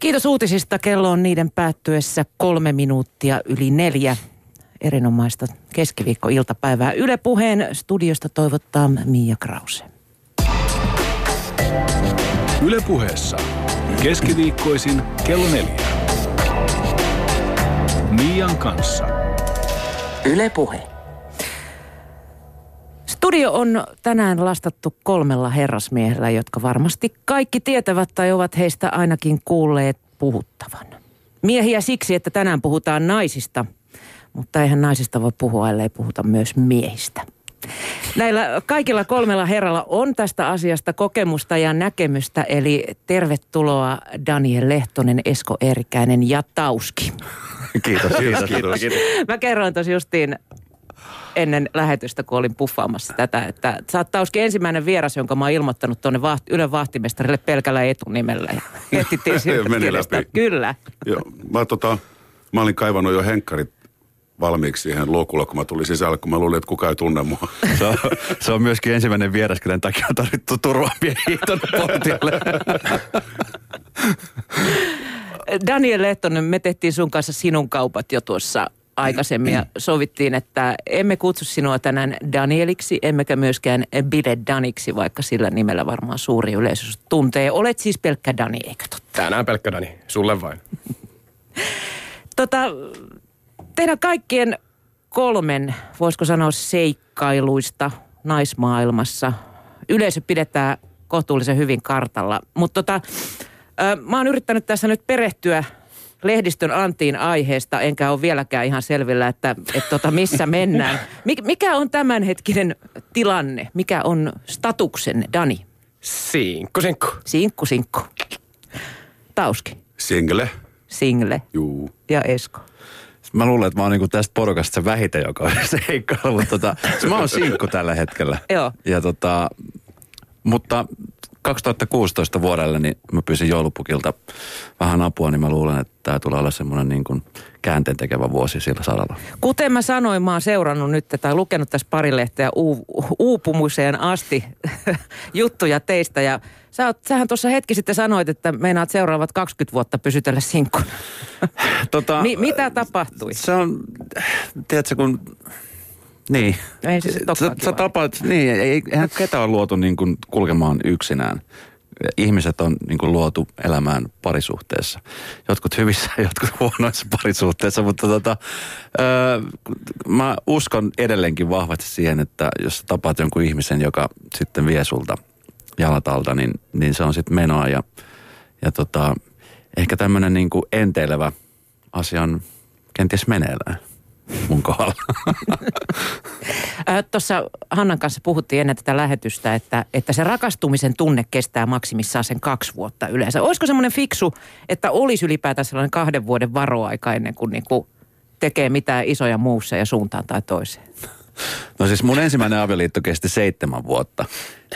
Kiitos uutisista. Kello on niiden päättyessä kolme minuuttia yli neljä. Erinomaista keskiviikko-iltapäivää. Yle Puheen studiosta toivottaa Mia Krause. Ylepuheessa keskiviikkoisin kello neljä. Mian kanssa. Yle Puhe. Studio on tänään lastattu kolmella herrasmiehellä, jotka varmasti kaikki tietävät tai ovat heistä ainakin kuulleet puhuttavan. Miehiä siksi, että tänään puhutaan naisista, mutta eihän naisista voi puhua, ellei puhuta myös miehistä. Näillä kaikilla kolmella herralla on tästä asiasta kokemusta ja näkemystä, eli tervetuloa Daniel Lehtonen, Esko Erikäinen ja Tauski. Kiitos, kiitos, kiitos. kiitos. Mä kerroin tuossa justiin ennen lähetystä, kun olin puffaamassa tätä, että sä oot Tauski ensimmäinen vieras, jonka mä oon ilmoittanut tuonne vaht, Ylen vahtimestarille pelkällä etunimellä. Ja etsittiin siltä Kyllä. Joo, mä, tota, mä olin kaivannut jo henkkarit valmiiksi siihen luokulla, kun mä tulin sisälle, kun mä luulin, että kukaan ei tunne mua. Se on, se on myöskin ensimmäinen vieras, kenen takia on tarvittu turvamiehiä tuonne portille. Daniel Lehtonen, me tehtiin sun kanssa sinun kaupat jo tuossa aikaisemmin ja sovittiin, että emme kutsu sinua tänään Danieliksi, emmekä myöskään Bile Daniksi, vaikka sillä nimellä varmaan suuri yleisö tuntee. Olet siis pelkkä Dani, eikö totta? Tänään pelkkä Dani, sulle vain. tota, teidän kaikkien kolmen, voisiko sanoa seikkailuista naismaailmassa, yleisö pidetään kohtuullisen hyvin kartalla. Mutta tota, mä oon yrittänyt tässä nyt perehtyä lehdistön antiin aiheesta, enkä ole vieläkään ihan selvillä, että, että tota, missä mennään. Mikä on tämänhetkinen tilanne? Mikä on statuksen, Dani? Sinkku, sinkku. Sinkku, sinkku. Tauski. Single. Single. Juu. Ja Esko. Mä luulen, että mä oon niinku tästä porukasta se vähiten, joka on seikkailu, mutta tota, mä oon sinkku tällä hetkellä. Joo. Ja tota, mutta 2016 vuodelle niin mä pyysin joulupukilta vähän apua, niin mä luulen, että tämä tulee olla semmoinen niin kuin käänteen tekevä vuosi sillä saralla. Kuten mä sanoin, mä oon seurannut nyt tai lukenut tässä pari lehteä uupumuseen asti juttuja teistä ja sä oot, sähän tuossa hetki sitten sanoit, että meinaat seuraavat 20 vuotta pysytellä sinkkuna. tota, Mi- mitä tapahtui? Se on, tiedätkö, kun niin. Ei siis sä, sä tapaat, niin, ei, eihän ketään ole luotu niin kuin kulkemaan yksinään. Ihmiset on niin kuin luotu elämään parisuhteessa. Jotkut hyvissä, jotkut huonoissa parisuhteissa, mutta tota, öö, mä uskon edelleenkin vahvasti siihen, että jos tapaat jonkun ihmisen, joka sitten vie sulta jalat alta, niin, niin se on sitten menoa ja, ja tota, ehkä tämmöinen niin kuin enteilevä asia on kenties meneillään mun kohdalla. Tuossa Hannan kanssa puhuttiin ennen tätä lähetystä, että, että se rakastumisen tunne kestää maksimissaan sen kaksi vuotta yleensä. Olisiko semmoinen fiksu, että olisi ylipäätään sellainen kahden vuoden varoaika ennen kuin niinku tekee mitään isoja muussa ja suuntaan tai toiseen? No siis mun ensimmäinen avioliitto kesti seitsemän vuotta.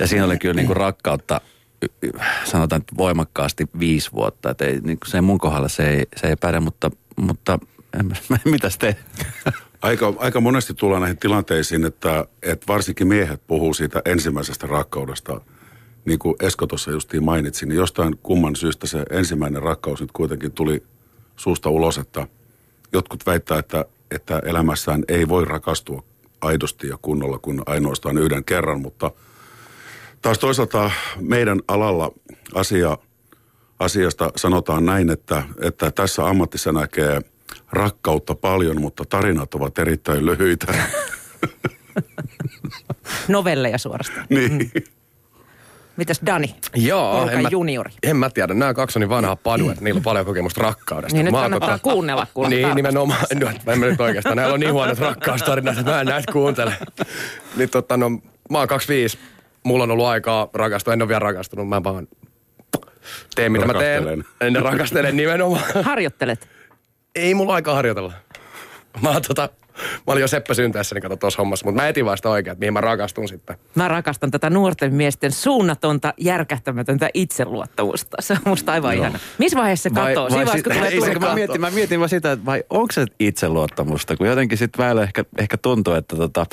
Ja siinä oli kyllä niinku rakkautta sanotaan voimakkaasti viisi vuotta. Että ei, niin se mun kohdalla se ei, se ei päde, mutta, mutta Mitäs te? Aika, aika monesti tullaan näihin tilanteisiin, että, että varsinkin miehet puhuu siitä ensimmäisestä rakkaudesta. Niin kuin Esko tuossa justiin mainitsi, niin jostain kumman syystä se ensimmäinen rakkaus nyt kuitenkin tuli suusta ulos, että jotkut väittää, että, että elämässään ei voi rakastua aidosti ja kunnolla kuin ainoastaan yhden kerran, mutta taas toisaalta meidän alalla asia, asiasta sanotaan näin, että, että tässä ammatissa näkee – rakkautta paljon, mutta tarinat ovat erittäin lyhyitä. Novelleja suorastaan. niin. Mm. Mitäs Dani? Joo, en mä, juniori. En mä tiedä. Nämä kaksi on niin vanhaa padua, että niillä on paljon kokemusta rakkaudesta. Niin nyt kannattaa tota... kuunnella, kuulla Niin, nimenomaan. No, en mä nyt oikeastaan. Näillä on niin huonot rakkaustarinat, että mä en näitä kuuntele. niin tota, no, mä oon 25. Mulla on ollut aikaa rakastua. En ole vielä rakastunut. Mä vaan teen mitä mä teen. En rakastele nimenomaan. Harjoittelet? Ei mulla aika harjoitella. Mä, oon, tota, mä olin jo Seppä syntäessäni kato tuossa hommassa, mutta mä etin vasta oikein, mihin mä rakastun sitten. Mä rakastan tätä nuorten miesten suunnatonta, järkähtämätöntä itseluottamusta. Se on musta aivan ihana. Missä vaiheessa se katoo? Vai, vai sit, tulee ei, se, mä, mietin, mä mietin vaan sitä, että vai onko se itseluottamusta, kun jotenkin sitten väillä ehkä, ehkä tuntuu, että tota,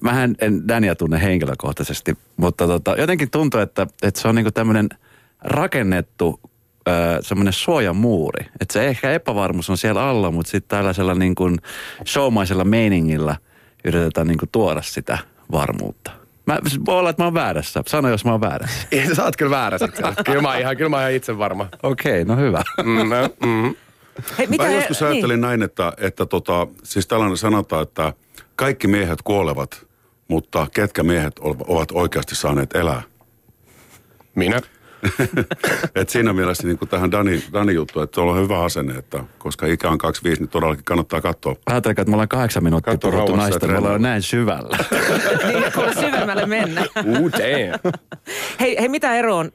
mähän en Dania tunne henkilökohtaisesti, mutta tota, jotenkin tuntuu, että, että se on niinku tämmöinen rakennettu semmoinen suojamuuri. Että se ehkä epävarmuus on siellä alla, mutta sitten tällaisella niin kuin showmaisella meiningillä yritetään niin kuin tuoda sitä varmuutta. Mä, voi olla, että mä oon väärässä. Sano, jos mä oon väärässä. Sä oot kyllä väärässä. Kyllä mä oon ihan, kyllä mä oon ihan itse varma. Okei, okay, no hyvä. Mm, no, mm. Hei, mitä Mä he- joskus ajattelin niin. näin, että, että tota, siis tällainen sanotaan, että kaikki miehet kuolevat, mutta ketkä miehet ovat oikeasti saaneet elää. Minä. Et siinä mielessä niin kuin tähän Dani, Dani juttu, että tuolla on hyvä asenne, että koska ikä on 25, niin todellakin kannattaa katsoa. Ajatelkaa, että me ollaan kahdeksan minuuttia Katso puhuttu rauhassa naista, me ollaan näin syvällä. niin, kuule syvemmälle mennä. Ooh, hei, hei, mitä ero on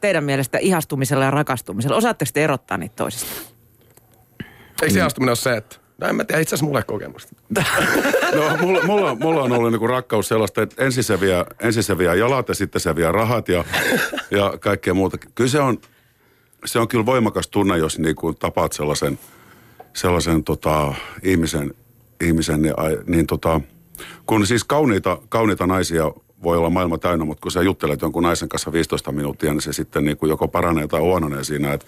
teidän mielestä ihastumisella ja rakastumisella? Osaatteko te erottaa niitä toisistaan? Eikö ihastuminen ole se, että... No en mä tiedä, itse asiassa mulle kokemusta. No, mulla, mulla, mulla on ollut niinku rakkaus sellaista, että ensin se, vie, ensin se vie jalat ja sitten se vie rahat ja, ja kaikkea muuta. Kyllä se on, se on kyllä voimakas tunne, jos niinku tapaat sellaisen, sellaisen tota, ihmisen, ihmisen niin, niin tota, kun siis kauniita, kauniita naisia voi olla maailma täynnä, mutta kun sä juttelet jonkun naisen kanssa 15 minuuttia, niin se sitten niinku joko paranee tai huononee siinä, että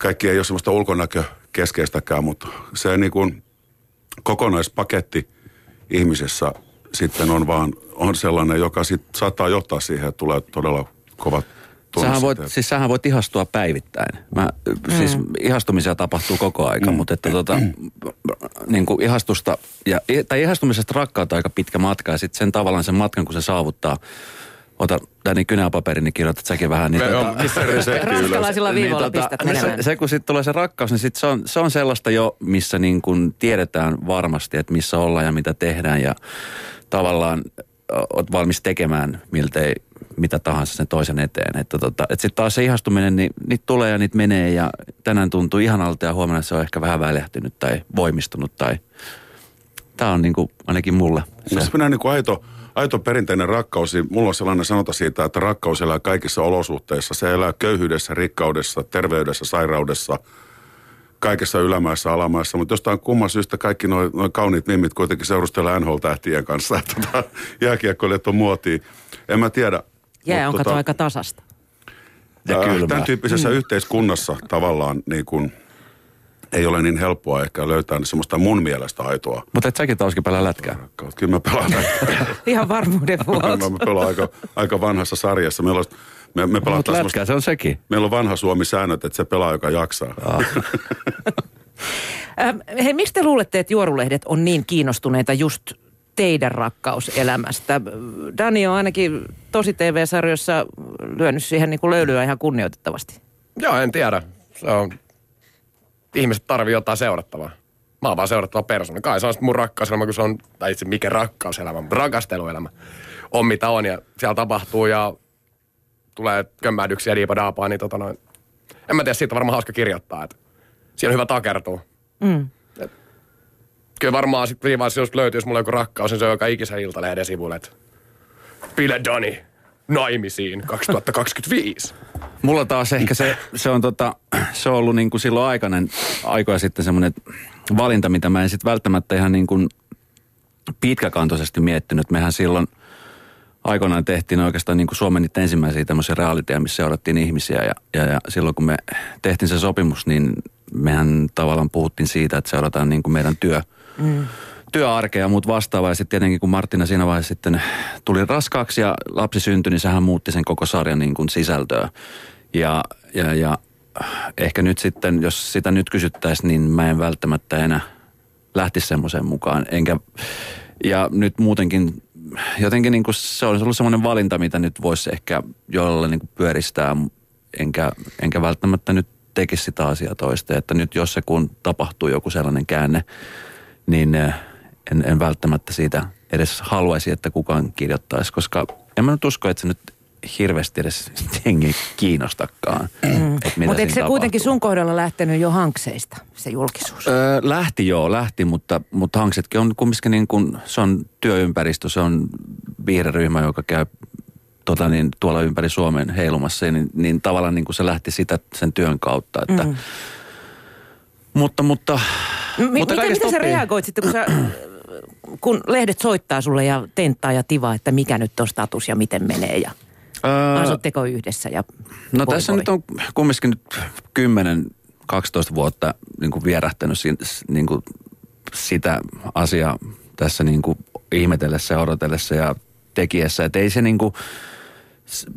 kaikki ei ole semmoista ulkonäkökeskeistäkään, mutta se niin kuin kokonaispaketti ihmisessä sitten on vaan on sellainen, joka sit saattaa johtaa siihen, että tulee todella kovat Sähän voit, siis sähän voit ihastua päivittäin. Mä, mm. Siis ihastumisia tapahtuu koko aika, mm. mutta että tota, niin kuin ihastusta, ja, tai ihastumisesta rakkautta aika pitkä matka ja sitten sen tavallaan sen matkan, kun se saavuttaa, ota Dani kynäpaperi, niin kirjoitat säkin vähän. Niin Me tota, on- missä? Ranskalaisilla viivoilla niin, pistät niin se, se, kun sitten tulee se rakkaus, niin sit se, on, se on sellaista jo, missä niin kun tiedetään varmasti, että missä ollaan ja mitä tehdään ja tavallaan oot valmis tekemään miltei mitä tahansa sen toisen eteen. Että tota, et sitten taas se ihastuminen, niin niitä tulee ja niitä menee ja tänään tuntuu ihanalta ja huomenna se on ehkä vähän väljähtynyt tai voimistunut tai tämä on niin kuin ainakin mulle se. Se menee niin kuin aito, aito perinteinen rakkaus. niin Mulla on sellainen sanota siitä, että rakkaus elää kaikissa olosuhteissa. Se elää köyhyydessä, rikkaudessa, terveydessä, sairaudessa, kaikessa ylämäessä, alamäessä. Mutta jostain kumman syystä kaikki noi kauniit mimmit kuitenkin seurustelee NHL-tähtien kanssa. Tota, jääkiekkoilijat on muotiin. En mä tiedä. Jää on kato aika tasasta. Ja. Tämän tyyppisessä mm. yhteiskunnassa tavallaan niin kuin, ei ole niin helppoa ehkä löytää semmoista mun mielestä aitoa Mutta et säkin tauskin pelaa lätkää. rakkautta. Kyllä mä pelaan Ihan varmuuden vuoksi. Mä pelaan aika, aika vanhassa sarjassa. Meillä on, me, me Mutta pelataan lätkää semmoista, se on sekin. meillä on vanha Suomi-säännöt, että se pelaa, joka jaksaa. Hei, miksi te luulette, että juorulehdet on niin kiinnostuneita just teidän rakkauselämästä? Dani on ainakin tosi TV-sarjoissa lyönyt siihen niin kuin löylyä ihan kunnioitettavasti. Joo, en tiedä. Se on... Ihmiset tarvii jotain seurattavaa. Mä oon vaan seurattava persona. Kai se on mun rakkauselämä, kun se on, tai itse mikä rakkauselämä, rakasteluelämä on mitä on ja siellä tapahtuu ja tulee kömmähdyksiä diipa daapaa, niin tota noin. En mä tiedä, siitä on varmaan hauska kirjoittaa, että siinä on hyvä takertua. Mm. Et, kyllä varmaan sitten siinä vaiheessa, jos löytyisi mulle joku rakkaus, niin se on joka ikisen iltalehden sivulle, että Pile Dani naimisiin 2025. Mulla taas ehkä se, se on, tota, se on ollut niin kuin silloin aikainen, aikoja sitten semmoinen valinta, mitä mä en sitten välttämättä ihan niin kuin pitkäkantoisesti miettinyt. Mehän silloin aikoinaan tehtiin oikeastaan niin kuin Suomen niitä ensimmäisiä tämmöisiä realiteja, missä seurattiin ihmisiä. Ja, ja, ja silloin kun me tehtiin se sopimus, niin mehän tavallaan puhuttiin siitä, että seurataan niin kuin meidän työ, mm. Työarkea ja muut vastaavaa. Ja sitten tietenkin kun Martina siinä vaiheessa sitten tuli raskaaksi ja lapsi syntyi, niin sehän muutti sen koko sarjan niin kuin sisältöä. Ja, ja, ja ehkä nyt sitten, jos sitä nyt kysyttäisiin, niin mä en välttämättä enää lähtisi semmoiseen mukaan. Enkä, ja nyt muutenkin jotenkin niin kuin se olisi ollut semmoinen valinta, mitä nyt voisi ehkä jollain niin kuin pyöristää, enkä, enkä välttämättä nyt tekisi sitä asiaa toista. Että nyt jos se kun tapahtuu joku sellainen käänne, niin eh, en, en välttämättä siitä edes haluaisi, että kukaan kirjoittaisi, koska en mä nyt usko, että se nyt hirveästi edes jengi kiinnostakaan. Mm. Mutta eikö se kuitenkin sun kohdalla lähtenyt jo hankseista, se julkisuus? Öö, lähti joo, lähti, mutta, mutta Hanksetkin on kumminkin niin kuin, se on työympäristö, se on viihderyhmä, joka käy tota niin, tuolla ympäri Suomen heilumassa, niin, niin tavallaan niin kuin se lähti sitä sen työn kautta, että mm. mutta, mutta, M- mutta miten, miten sä reagoit sitten, kun, sä, kun lehdet soittaa sulle ja tenttaa ja tivaa, että mikä nyt on status ja miten menee? Ja... Öö, Asutteko yhdessä ja No voi tässä voi. nyt on kumminkin nyt 10-12 vuotta niin kuin vierähtänyt niin kuin sitä asiaa tässä niin kuin ihmetellessä ja odotellessa ja tekijässä. Että ei se niin kuin,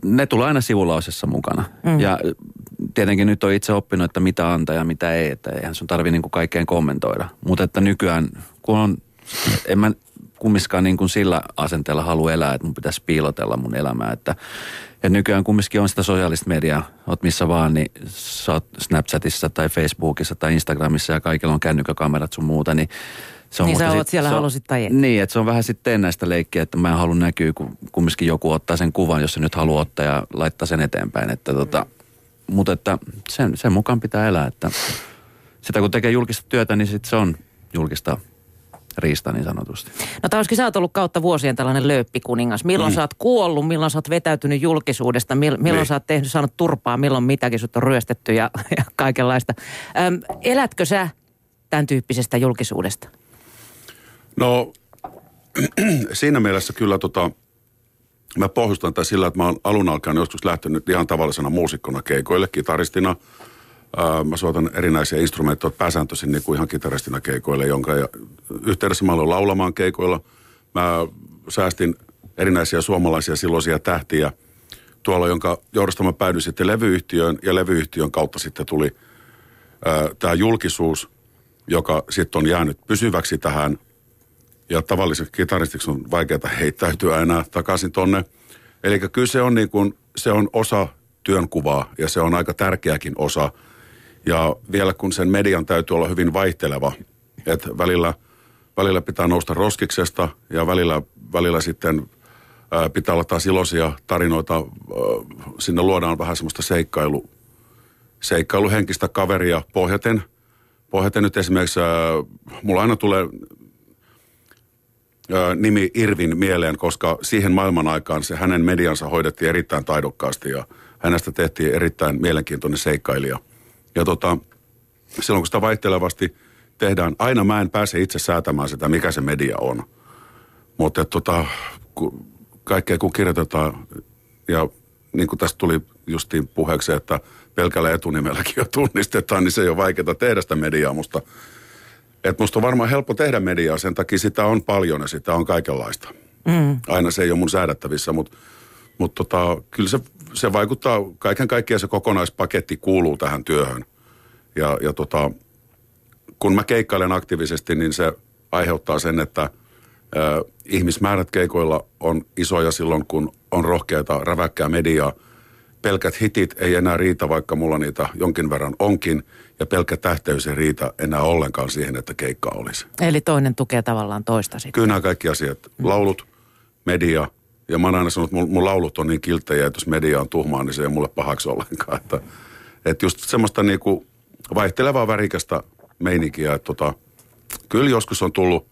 ne tulee aina sivulausessa mukana. Mm. Ja tietenkin nyt on itse oppinut, että mitä antaa ja mitä ei. Että eihän sun tarvi niin kuin kaikkeen kommentoida. Mutta että nykyään, kun on, en mä kumminkaan niin kuin sillä asenteella halua elää, että mun pitäisi piilotella mun elämää. Että, ja nykyään kumminkin on sitä sosiaalista mediaa, oot missä vaan, niin sä oot Snapchatissa tai Facebookissa tai Instagramissa ja kaikilla on kännykkäkamerat sun muuta, niin se on Niin sä oot siellä se on- halusit tai et. Niin, että se on vähän sitten näistä leikkiä, että mä en halua näkyä, kun kumminkin joku ottaa sen kuvan, jos se nyt haluaa ottaa ja laittaa sen eteenpäin. Että tota, mutta että sen, sen mukaan pitää elää, että sitä kun tekee julkista työtä, niin sit se on julkista riista niin sanotusti. No Tauski, sä oot ollut kautta vuosien tällainen lööppikuningas. Milloin mm. sä oot kuollut, milloin sä oot vetäytynyt julkisuudesta, mil, milloin Niin. sä oot tehnyt, saanut turpaa, milloin mitäkin sut on ryöstetty ja, ja kaikenlaista. Öm, elätkö sä tämän tyyppisestä julkisuudesta? No siinä mielessä kyllä tota, mä pohjustan tätä sillä, että mä oon alun alkaen joskus lähtenyt ihan tavallisena muusikkona keikoille, kitaristina. Ää, mä soitan erinäisiä instrumentteja pääsääntöisin niin kuin ihan kitaristina keikoille, jonka yhteydessä mä aloin laulamaan keikoilla. Mä säästin erinäisiä suomalaisia silloisia tähtiä tuolla, jonka johdosta mä päädyin sitten levyyhtiöön ja levyyhtiön kautta sitten tuli tämä julkisuus, joka sitten on jäänyt pysyväksi tähän ja tavalliseksi kitaristiksi on vaikeaa heittäytyä enää takaisin tonne. Eli kyllä se on, niin kuin, se on osa työnkuvaa ja se on aika tärkeäkin osa. Ja vielä kun sen median täytyy olla hyvin vaihteleva, että välillä, välillä pitää nousta roskiksesta ja välillä, välillä sitten ää, pitää olla taas iloisia tarinoita. Sinne luodaan vähän semmoista seikkailu, seikkailuhenkistä kaveria pohjaten. Pohjaten nyt esimerkiksi, mulla aina tulee nimi Irvin mieleen, koska siihen maailman aikaan se hänen mediansa hoidettiin erittäin taidokkaasti ja hänestä tehtiin erittäin mielenkiintoinen seikkailija. Ja tota, silloin kun sitä vaihtelevasti tehdään, aina mä en pääse itse säätämään sitä, mikä se media on. Mutta tota, ku, kaikkea kun kirjoitetaan, ja niin kuin tästä tuli justiin puheeksi, että pelkällä etunimelläkin jo tunnistetaan, niin se ei ole vaikeaa tehdä sitä mediaa, musta että musta on varmaan helppo tehdä mediaa, sen takia sitä on paljon ja sitä on kaikenlaista. Mm. Aina se ei ole mun säädettävissä, mutta mut tota, kyllä se, se vaikuttaa, kaiken kaikkiaan se kokonaispaketti kuuluu tähän työhön. Ja, ja tota, kun mä keikkailen aktiivisesti, niin se aiheuttaa sen, että ihmismäärät keikoilla on isoja silloin, kun on rohkeata, räväkkää mediaa. Pelkät hitit ei enää riitä, vaikka mulla niitä jonkin verran onkin. Ja pelkkä tähteys ei riitä enää ollenkaan siihen, että keikka olisi. Eli toinen tukee tavallaan toista sitten. Kyllä nämä kaikki asiat, laulut, media, ja mä oon aina sanonut, että mun, mun laulut on niin kilttejä, että jos media on tuhmaa, niin se ei mulle pahaksi ollenkaan. Että, että just semmoista niinku vaihtelevaa värikästä meininkiä, että tota, kyllä joskus on tullut,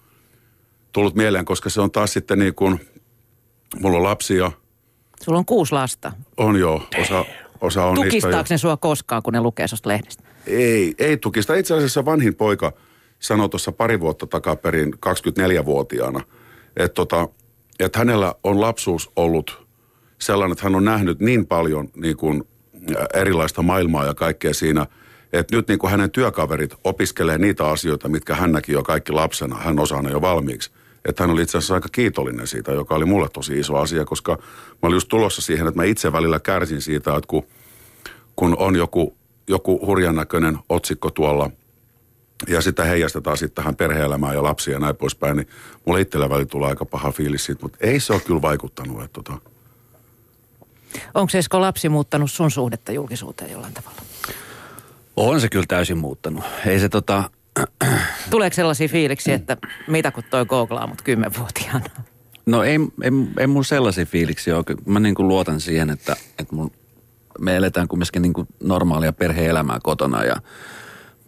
tullut mieleen, koska se on taas sitten niin kuin, mulla on lapsia, Sulla on kuusi lasta. on jo, osa, osa on niistä jo. Tukistaako ne sua koskaan, kun ne lukee susta lehdestä? Ei, ei tukista. Itse asiassa vanhin poika sanoi tuossa pari vuotta takaperin 24-vuotiaana, että, tota, että hänellä on lapsuus ollut sellainen, että hän on nähnyt niin paljon niin kuin, erilaista maailmaa ja kaikkea siinä, että nyt niin kuin hänen työkaverit opiskelee niitä asioita, mitkä hän näki jo kaikki lapsena, hän osaa ne jo valmiiksi. Että hän oli itse asiassa aika kiitollinen siitä, joka oli mulle tosi iso asia, koska mä olin just tulossa siihen, että mä itse välillä kärsin siitä, että kun kun on joku, joku hurjan näköinen otsikko tuolla ja sitä heijastetaan sitten tähän perhe-elämään ja lapsia ja näin poispäin, niin mulle itsellä välillä tulee aika paha fiilis siitä, mutta ei se ole kyllä vaikuttanut. Että tota. Onko Esko lapsi muuttanut sun suhdetta julkisuuteen jollain tavalla? On se kyllä täysin muuttanut. Ei se tota, Tuleeko sellaisia fiiliksiä, että mitä kun toi googlaa mut kymmenvuotiaana? no ei, ei, ei mulla sellaisia fiiliksiä ole. Mä niin kuin luotan siihen, että, että mun, me eletään kumminkin niin kuin normaalia perhe-elämää kotona ja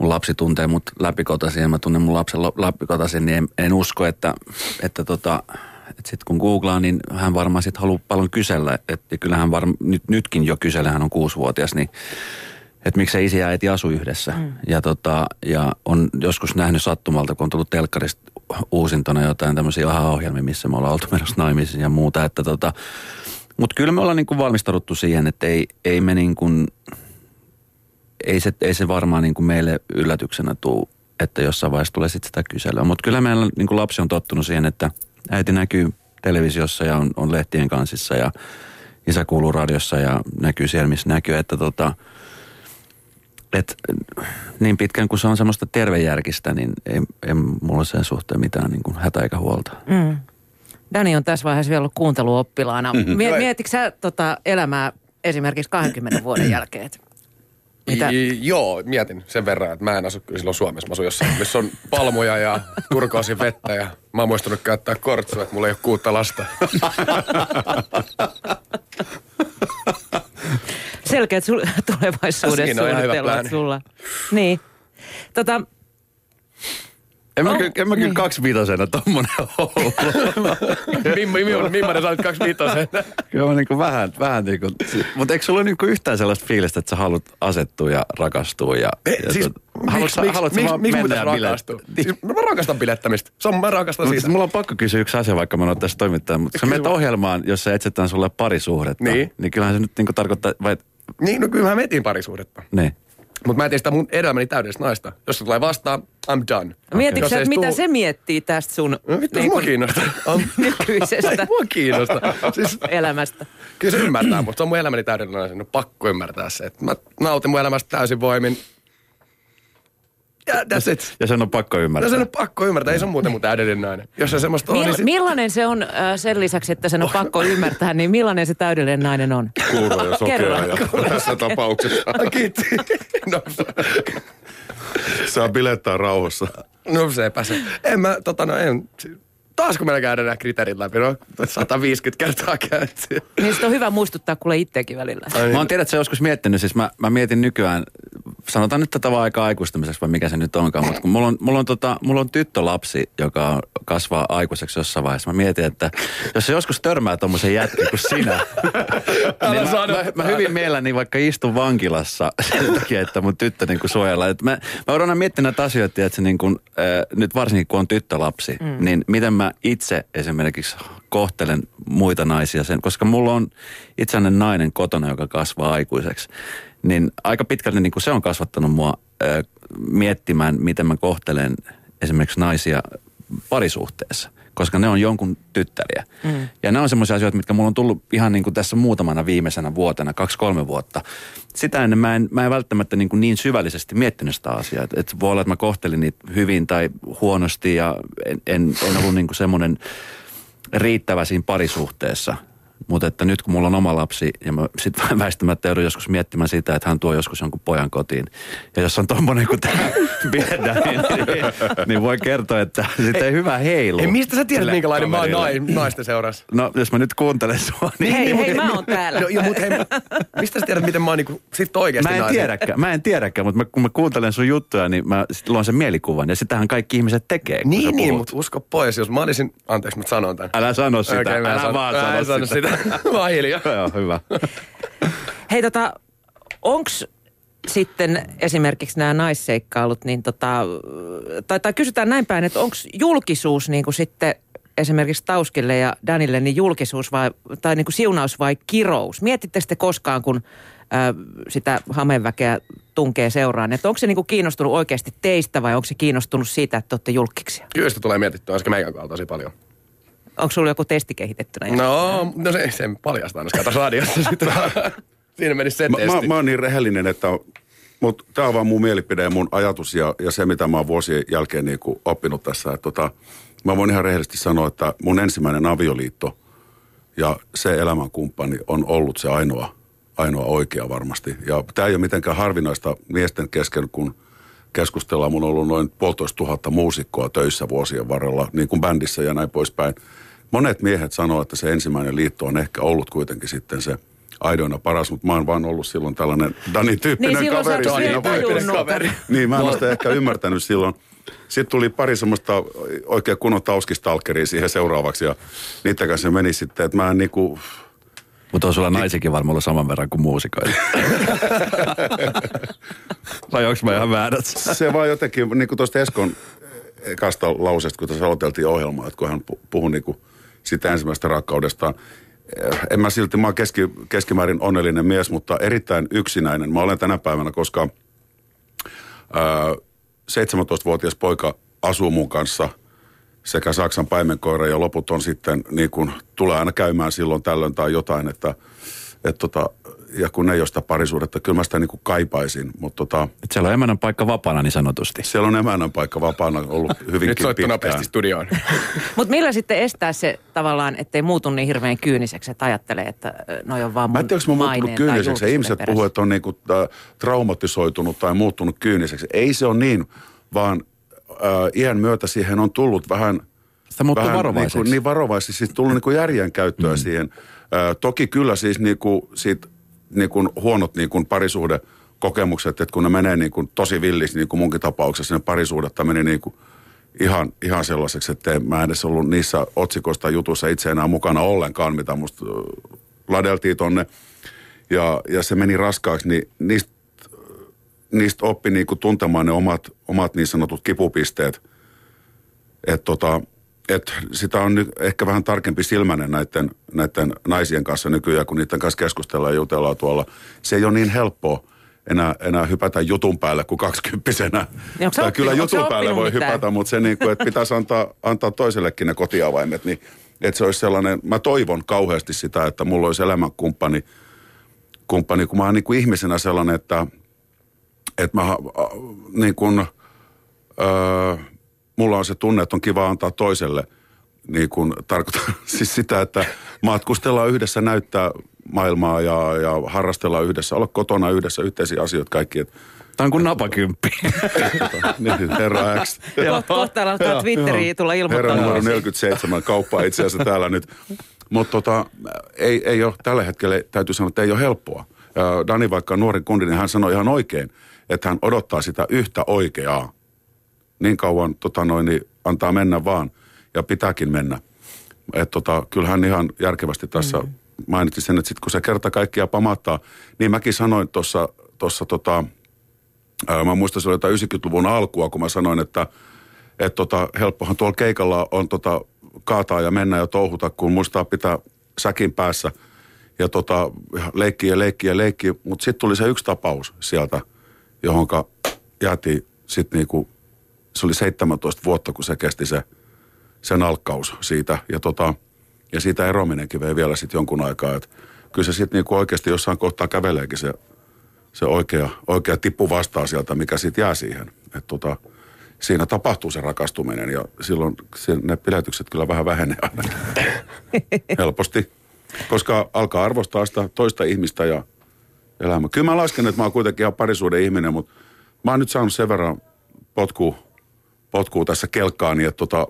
mun lapsi tuntee mut läpikotaisin ja mä tunnen mun lapsen läpikotaisin, niin en, en usko, että, että tota, että sitten kun googlaa, niin hän varmaan sitten haluaa paljon kysellä. Et, ja kyllähän varmaan, nyt, nytkin jo kyselee, hän on kuusivuotias, niin että miksei isi ja äiti asu yhdessä. Mm. Ja, tota, ja on joskus nähnyt sattumalta, kun on tullut telkkarista uusintona jotain tämmöisiä aha-ohjelmia, missä me ollaan oltu menossa naimisiin ja muuta, että tota, Mutta kyllä me ollaan niin kuin valmistauduttu siihen, että ei, ei me niin kuin, ei se, ei se varmaan niin kuin meille yllätyksenä tuu, että jossain vaiheessa tulee sitten sitä kyselyä. Mutta kyllä meillä niin kuin lapsi on tottunut siihen, että äiti näkyy televisiossa ja on, on lehtien kansissa ja isä kuuluu radiossa ja näkyy siellä, missä näkyy. Että tota, et, niin pitkään kuin se on semmoista tervejärkistä, niin ei, ei mulla sen suhteen mitään niin kuin hätä eikä huolta. Mm. Dani on tässä vaiheessa vielä ollut kuunteluoppilaana. Mhm. Mie- mietitkö sä tota elämää esimerkiksi 20 vuoden jälkeen? Mitä? I, joo, mietin sen verran, että mä en asu kyllä silloin Suomessa. Mä asun jossain, missä on palmuja ja turkoosin vettä ja mä oon muistanut käyttää kortsua, että mulla ei ole kuutta lasta. Selkeät sul- tulevaisuuden suunnitelmat sulla. Niin. Tota, En mä, Oh, kyllä, en mä kyllä niin. kaksiviitosena tommonen ollut. Mimmo, Mimmo, Mimmo, sä olet kaksi viitosen. Kyllä mä niinku vähän, vähän niinku, mutta eikö sulla ole niinku yhtään sellaista fiilistä, että sä haluat asettua ja rakastua ja... ja Siis, tot- miksi, haluat miksi, miksi, pitäisi rakastua? Niin. Siis, mä rakastan bilettämistä. Se on, mä rakastan Mutta siitä. mulla on pakko kysyä yksi asia, vaikka mä oon tässä toimittaja. Mutta sä menet ohjelmaan, jossa etsitään sulle parisuhdetta. Niin. Niin kyllähän se nyt niinku tarkoittaa, vai... Niin, no kyllä mä metin parisuhdetta. Niin. Mutta mä etin sitä mun elämäni täydellistä naista. Jos se tulee vastaan, I'm done. mietitkö Jos sä, ei että mitä tuu- se miettii tästä sun No vittu, niin mua kiinnostaa. Nykyisestä mua kiinnostaa. Siis, elämästä? kyllä se ymmärtää, mutta se on mun elämäni täydellinen nainen. No pakko ymmärtää se. Että mä nautin mun elämästä täysin voimin. Ja that's it. Ja sen on pakko ymmärtää. sen on pakko ymmärtää, ei se on muuten mun täydellinen nainen. Jos se semmoista on, Mil, niin sit... millainen se on äh, sen lisäksi, että sen on pakko ymmärtää, niin millainen se täydellinen nainen on? Kuuro ja sokea ja tässä tapauksessa Kiitti. No, saa bilettää rauhassa. no sepä se. En mä, tota no, en. Taas kun meillä käydään nämä kriteerit läpi, no 150 kertaa käytiin. Niin on hyvä muistuttaa kuule itsekin välillä. Mä oon tiedät, sä joskus miettinyt, siis mä, mä mietin nykyään, sanotaan nyt tätä vaan aika aikuistumiseksi vai mikä se nyt onkaan, mutta kun mulla on, mulla on, tota, mulla on tyttölapsi, joka kasvaa aikuiseksi jossain vaiheessa. Mä mietin, että jos se joskus törmää tommosen jätkin kuin sinä, niin mä, mä, mä, hyvin mielelläni vaikka istun vankilassa sen takia, että mun tyttö niin suojellaan. Et mä, mä oon aina miettinyt näitä asioita, että se niin kuin, äh, nyt varsinkin kun on tyttölapsi, mm. niin miten mä itse esimerkiksi kohtelen muita naisia sen, koska mulla on itseäinen nainen kotona, joka kasvaa aikuiseksi, niin aika pitkälti niin kuin se on kasvattanut mua miettimään, miten mä kohtelen esimerkiksi naisia parisuhteessa, koska ne on jonkun tyttäriä. Mm. Ja nämä on semmoisia asioita, mitkä mulla on tullut ihan niin kuin tässä muutamana viimeisenä vuotena, kaksi-kolme vuotta. Sitä ennen mä en, mä en välttämättä niin, kuin niin syvällisesti miettinyt sitä asiaa. Että et voi olla, että mä kohtelin niitä hyvin tai huonosti ja en, en, en ollut niin kuin semmoinen riittävä siinä parisuhteessa. Mutta että nyt kun mulla on oma lapsi ja mä sitten väistämättä joudun joskus miettimään sitä, että hän tuo joskus jonkun pojan kotiin. Ja jos on tommonen kuin tämä Biedä, niin, niin, niin, voi kertoa, että sitten ei hyvä heilu. Ei, mistä sä tiedät, minkälainen mä oon nai, naisten seurassa? No jos mä nyt kuuntelen sua, niin... Hei, mut hei, mä oon täällä. No, joo, mutta hei, mistä sä tiedät, miten mä oon niinku, sit oikeasti Mä en tiedäkään, mä en tiedäkään, mutta mä, kun mä kuuntelen sun juttuja, niin mä sit luon sen mielikuvan. Ja sitähän kaikki ihmiset tekee, Niin, niin, mutta usko pois. Jos mä olisin, anteeksi, mä sanon tän. Älä sano sitä, en älä sano- vaan sano, en sano sitä. sitä. Mä oon hiljaa. Joo, hyvä. Hei tota, onks sitten esimerkiksi nämä naisseikkailut, niin tota, tai, tai kysytään näin päin, että onko julkisuus niin kuin sitten esimerkiksi Tauskille ja Danille, niin julkisuus vai, tai niin kuin siunaus vai kirous? Mietitte sitten koskaan, kun ä, sitä hameväkeä tunkee seuraan, että onko se niin kuin kiinnostunut oikeasti teistä vai onko se kiinnostunut siitä, että olette julkkiksia? Kyllä sitä tulee mietittyä, äsken meikän kanssa tosi paljon. Onko sulla joku testi kehitettynä? No, no se, se paljastaa aina tässä radiossa sitten. Siinä menisi se Mä, mä, testi. mä oon niin rehellinen, että mutta tämä on vaan mun mielipide ja mun ajatus ja, ja se, mitä mä oon vuosien jälkeen niin kuin oppinut tässä. Että tota, mä voin ihan rehellisesti sanoa, että mun ensimmäinen avioliitto ja se elämänkumppani on ollut se ainoa, ainoa oikea varmasti. Ja tämä ei ole mitenkään harvinaista miesten kesken, kun keskustellaan. Mun on ollut noin puolitoista tuhatta muusikkoa töissä vuosien varrella, niin kuin bändissä ja näin poispäin. Monet miehet sanoo, että se ensimmäinen liitto on ehkä ollut kuitenkin sitten se aidoina paras, mutta mä oon vaan ollut silloin tällainen Dani-tyyppinen Niin, kaveri. siinä tajunnut. Niin, mä en sitä ehkä ymmärtänyt silloin. Sitten tuli pari semmoista oikein kunnon tauskistalkeria siihen seuraavaksi ja niiden kanssa meni sitten, että mä en niinku, Mutta on sulla naisikin varmaan ollut saman verran kuin muusikoita. Vai onks mä ihan väärässä? se vaan jotenkin, niin kuin tuosta Eskon ekasta lauseesta, kun tuossa aloiteltiin ohjelmaa, että kun hän pu- puhui niin kuin sitä ensimmäisestä rakkaudestaan, en mä silti, mä oon keski, keskimäärin onnellinen mies, mutta erittäin yksinäinen. Mä olen tänä päivänä, koska ää, 17-vuotias poika asuu mun kanssa sekä Saksan paimenkoira ja loput on sitten niin kuin, tulee aina käymään silloin tällöin tai jotain, että et tota, ja kun ei ole sitä parisuudetta, kyllä mä sitä niin kuin kaipaisin, mutta tota, Et siellä on emännän paikka vapaana niin sanotusti. siellä on emännän paikka vapaana ollut hyvinkin Nyt soittu nopeasti studioon. Mutta millä sitten estää se tavallaan, ettei muutu niin hirveän kyyniseksi, että ajattelee, että noi on vaan mun Mä en tiedä, onko mä muuttunut kyyniseksi. Ihmiset perässä. puhuu, että on niinku, äh, traumatisoitunut tai muuttunut kyyniseksi. Ei se ole niin, vaan äh, iän myötä siihen on tullut vähän... Sitä muuttuu vähän varovaiseksi. Niin, niin varovaisesti, siis tullut niinku järjen käyttöä mm. siihen. Äh, toki kyllä siis niinku, siitä, niinku huonot niinku parisuhde kokemukset, että kun ne menee niinku tosi villis, niin kuin munkin tapauksessa, ne parisuudetta meni niinku ihan, ihan sellaiseksi, että mä en edes ollut niissä otsikoista jutuissa itse enää mukana ollenkaan, mitä musta ladeltiin tonne. Ja, ja se meni raskaaksi, niin niistä, niistä oppi niinku tuntemaan ne omat, omat niin sanotut kipupisteet. Että tota, et sitä on nyt ehkä vähän tarkempi silmäinen näiden, näiden naisien kanssa nykyään, kun niiden kanssa keskustellaan ja jutellaan tuolla. Se ei ole niin helppoa enää, enää hypätä jutun päälle kuin kaksikymppisenä. Niin Tai kyllä oppinut- jutun päälle voi mitään? hypätä, mutta se niin kuin, että pitäisi antaa, antaa toisellekin ne kotiavaimet, niin että se olisi sellainen, mä toivon kauheasti sitä, että mulla olisi elämänkumppani, kumppani, kun mä oon niin kuin ihmisenä sellainen, että, että mä niin kuin, öö, mulla on se tunne, että on kiva antaa toiselle, niin kuin tarkoitan siis sitä, että matkustellaan yhdessä, näyttää maailmaa ja, ja harrastellaan yhdessä, olla kotona yhdessä, yhteisiä asioita kaikki. Että, Tämä on kuin napakymppi. tota, niin, herra X. Kohta, alkaa Twitteriin tulla Herra numero ilmoittautumisia. 47 kauppaa itse asiassa täällä nyt. Mutta tota, ei, ei ole tällä hetkellä, täytyy sanoa, että ei ole helppoa. Ja Dani, vaikka nuori kundi, niin hän sanoi ihan oikein, että hän odottaa sitä yhtä oikeaa. Niin kauan tota noin, niin antaa mennä vaan ja pitääkin mennä. Et tota, kyllä hän ihan järkevästi tässä mm. mainitsi sen, että sitten kun se kerta kaikkiaan pamattaa, niin mäkin sanoin tuossa tossa tota, Ää, Mä muistan, se oli jotain 90-luvun alkua, kun mä sanoin, että et tota, helppohan tuolla keikalla on tota, kaataa ja mennä ja touhuta, kun muistaa pitää säkin päässä ja tota, leikkiä ja leikkiä ja leikkiä. Mutta sitten tuli se yksi tapaus sieltä, johonka jäätiin sitten niinku, se oli 17 vuotta, kun se kesti se, se nalkkaus siitä. Ja, tota, ja siitä eroaminenkin vei vielä sitten jonkun aikaa. Et kyllä se sitten niinku oikeasti jossain kohtaa käveleekin se se oikea, oikea tippu vastaa sieltä, mikä sitten jää siihen. Et tota, siinä tapahtuu se rakastuminen ja silloin ne piletykset kyllä vähän vähenee aina. Helposti. Koska alkaa arvostaa sitä toista ihmistä ja elämää. Kyllä mä lasken, että mä oon kuitenkin ihan parisuuden ihminen, mutta mä oon nyt saanut sen verran potkua, potkua tässä kelkkaani, että tota,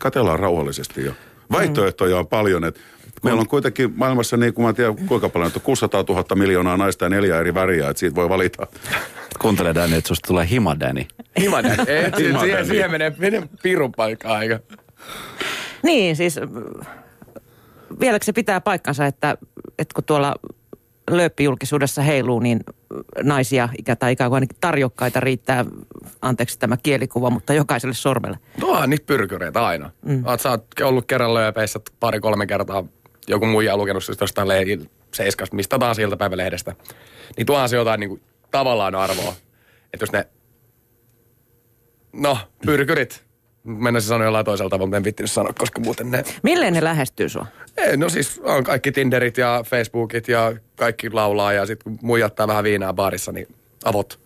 katellaan rauhallisesti ja vaihtoehtoja on paljon, että Meillä on kuitenkin maailmassa niin kuin mä en tiedä kuinka paljon, että 600 000 miljoonaa naista ja neljä eri väriä, että siitä voi valita. Kuuntele Danny, että susta tulee hima Danny. Himanen. Ei, Himanen. siihen, siihen, siihen menee, menee pirun paikkaa aika. Niin, siis äh, vieläkö se pitää paikkansa, että, että kun tuolla lööppijulkisuudessa heiluu, niin naisia ikä tai ikään kuin ainakin tarjokkaita riittää, anteeksi tämä kielikuva, mutta jokaiselle sormelle. Tuohan niitä pyrkyreitä aina. Mm. Oot, sä oot ollut kerran lööpeissä pari-kolme kertaa. Joku muija on lukenut siis jostain le- seiskasta, mistä taas iltapäivälehdestä. Niin tuohan se jotain niin kuin, tavallaan arvoa. Että jos ne... No, pyrkyrit. Mennä se sanoa jollain toisella tavalla, mutta en vittinyt sanoa, koska muuten ne... Milleen ne lähestyy sua? Ei, no siis on kaikki Tinderit ja Facebookit ja kaikki laulaa ja sitten kun muijattaa vähän viinaa baarissa, niin avot.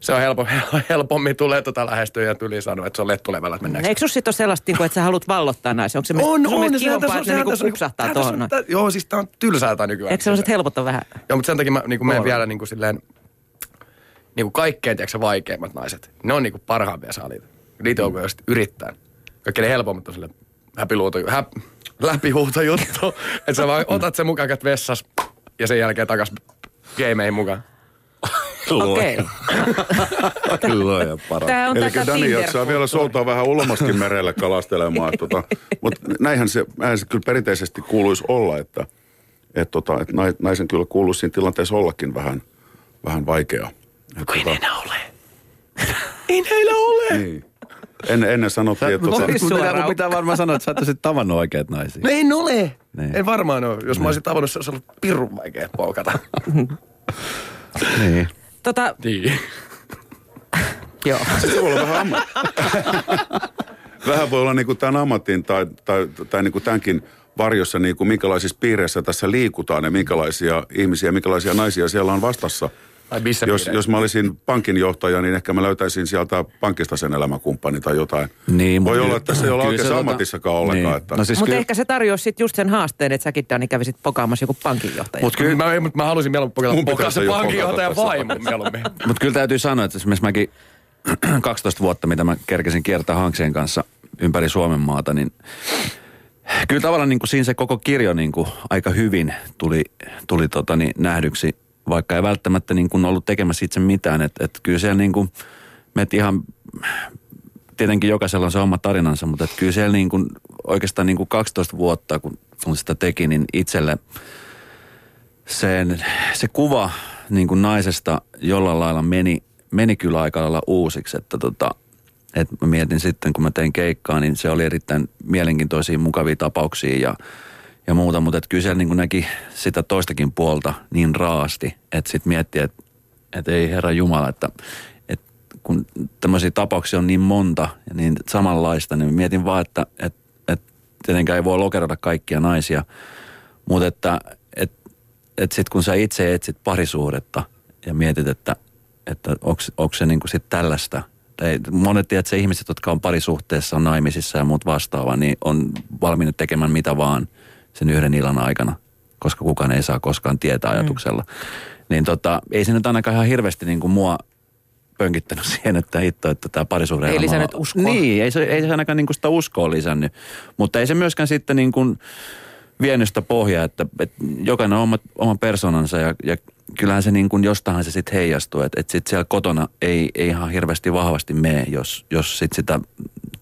Se on helpo, helpommin tulee tota lähestyä ja tyli sanoa, että se on lettulevällä, että mennäänkö. Eikö sinussa sitten ole sellaista, niin kuin, että sä haluat vallottaa naisen? Onko se On, on. sehän kivompaa, on- että ne niin on- kupsahtaa sehän tuohon? on- Joo, siis tää on tylsää tää nykyään. Eikö sellaiset helpottaa vähän? Joo, mutta sen takia mä niin menen vielä niin kuin silleen, niin kuin kaikkein tiedätkö, vaikeimmat naiset. Ne on niin kuin parhaimpia saaliita. Niitä on just yrittää. Kaikkein helpommat on silleen häpiluuto, häp, läpihuuto juttu. että sä vaan otat sen mukaan, käyt vessas ja sen jälkeen takas gameihin mukaan. Okei. Luoja para. Tämä on Eli Dani jaksaa vielä soutaa vähän ulomaskin merelle kalastelemaan. tota, Mutta näinhän se, näinhän se kyllä perinteisesti kuuluisi olla, että, et tota, et nai- naisen kyllä kuuluisi siinä tilanteessa ollakin vähän, vähän vaikeaa. Et tota, enää ole. Ei näillä ole. niin. Ennen, ennen sanottiin, että... Mutta Tota, mun pitää, pitää varmaan sanoa, että sä et sit tavannut oikeat naisia. No en ole. Niin. En varmaan ole. Jos mä olisin tavannut, se olisi ollut pirun vaikea polkata. Niin. Tota, niin. joo. se voi olla vähän amma... vähän voi olla niin kuin tämän ammatin tai, tai, tai niin kuin tämänkin varjossa, niin kuin minkälaisissa piireissä tässä liikutaan ja minkälaisia ihmisiä, minkälaisia naisia siellä on vastassa. Ai missä Jos, jos mä olisin pankinjohtaja, niin ehkä mä löytäisin sieltä pankista sen elämäkumppani tai jotain. Niin, Voi olla, että se ei ole kyllä oikeassa tota- ammatissakaan ollenkaan. Niin. Että... No siis Mutta kyllä, ehkä se tarjoaa sitten just sen haasteen, että säkin Dani kävisit pokaamassa joku pankinjohtaja. mut kyllä, Mä, mä, mä halusin mieluummin pokata pokaa se jo pankinjohtajan pokata tässä. vaimon mieluummin. Mutta kyllä täytyy sanoa, että esimerkiksi mäkin 12 vuotta, mitä mä kerkesin kiertää Hanksien kanssa ympäri Suomen maata, niin kyllä tavallaan niin kuin siinä se koko kirjo niin kuin aika hyvin tuli, tuli tota niin, nähdyksi, vaikka ei välttämättä niin kuin ollut tekemässä itse mitään. Että et kyllä siellä niin kuin, meet ihan, tietenkin jokaisella on se oma tarinansa, mutta et kyllä siellä niin kuin, oikeastaan niin kuin 12 vuotta, kun, kun sitä teki, niin itselle sen, se kuva niin kuin naisesta jollain lailla meni, meni kyllä aika lailla uusiksi, että tota, et mä mietin sitten, kun mä tein keikkaa, niin se oli erittäin mielenkiintoisia, mukavia tapauksia ja, ja muuta, mutta kyllä niin näki sitä toistakin puolta niin raasti, että sitten mietti, että et ei herra Jumala, että et kun tämmöisiä tapauksia on niin monta ja niin samanlaista, niin mietin vaan, että et, et tietenkään ei voi lokeroida kaikkia naisia, mutta että et, et sitten kun sä itse etsit parisuhdetta ja mietit, että, että onko se niinku sit tällaista, tai monet tiedät, että se ihmiset, jotka on parisuhteessa, on naimisissa ja muut vastaava, niin on valmiina tekemään mitä vaan sen yhden illan aikana, koska kukaan ei saa koskaan tietää ajatuksella. Niin tota, ei se nyt ainakaan ihan hirveästi niin kuin mua pönkittänyt siihen, että hitto, että tämä parisuhde Ei lisännyt uskoa. Niin, ei se, ei se ainakaan niin kuin sitä uskoa lisännyt. Mutta ei se myöskään sitten niin kuin vienyt sitä pohjaa, että, että jokainen on oma, oma persoonansa ja, ja kyllähän se niin kuin jostahan se sitten heijastuu. Että, että sitten siellä kotona ei, ei ihan hirveästi vahvasti mene, jos, jos sit sitä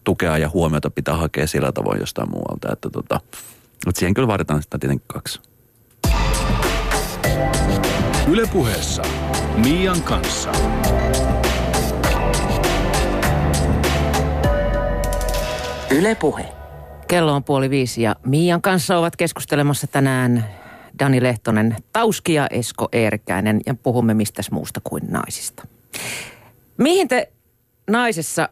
tukea ja huomiota pitää hakea sillä tavoin jostain muualta. Että, tota, että siihen kyllä vaaditaan sitä tietenkin kaksi. Ylepuheessa Mian kanssa. Yle Puhe. Kello on puoli viisi ja Miian kanssa ovat keskustelemassa tänään Dani Lehtonen, Tauski ja Esko Eerkäinen ja puhumme mistäs muusta kuin naisista. Mihin te naisessa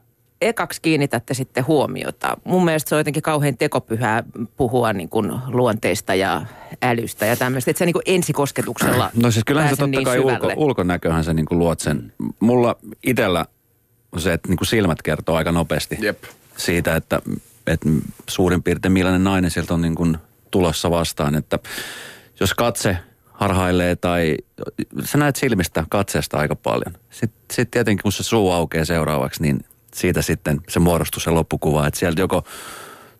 ekaksi kiinnitätte sitten huomiota? Mun mielestä se on jotenkin kauhean tekopyhää puhua niin kuin luonteista ja älystä ja tämmöistä, että se niin kuin ensikosketuksella No siis kyllähän se totta niin kai ulko, ulkonäköhän se niin kuin luot sen. Mulla itellä on se, että niin kuin silmät kertoo aika nopeasti Jep. siitä, että, että suurin piirtein millainen nainen sieltä on niin kuin tulossa vastaan. Että jos katse harhailee tai sä näet silmistä katseesta aika paljon. Sitten sit tietenkin kun se suu aukeaa seuraavaksi, niin siitä sitten se muodostuu se loppukuva. Että sieltä joko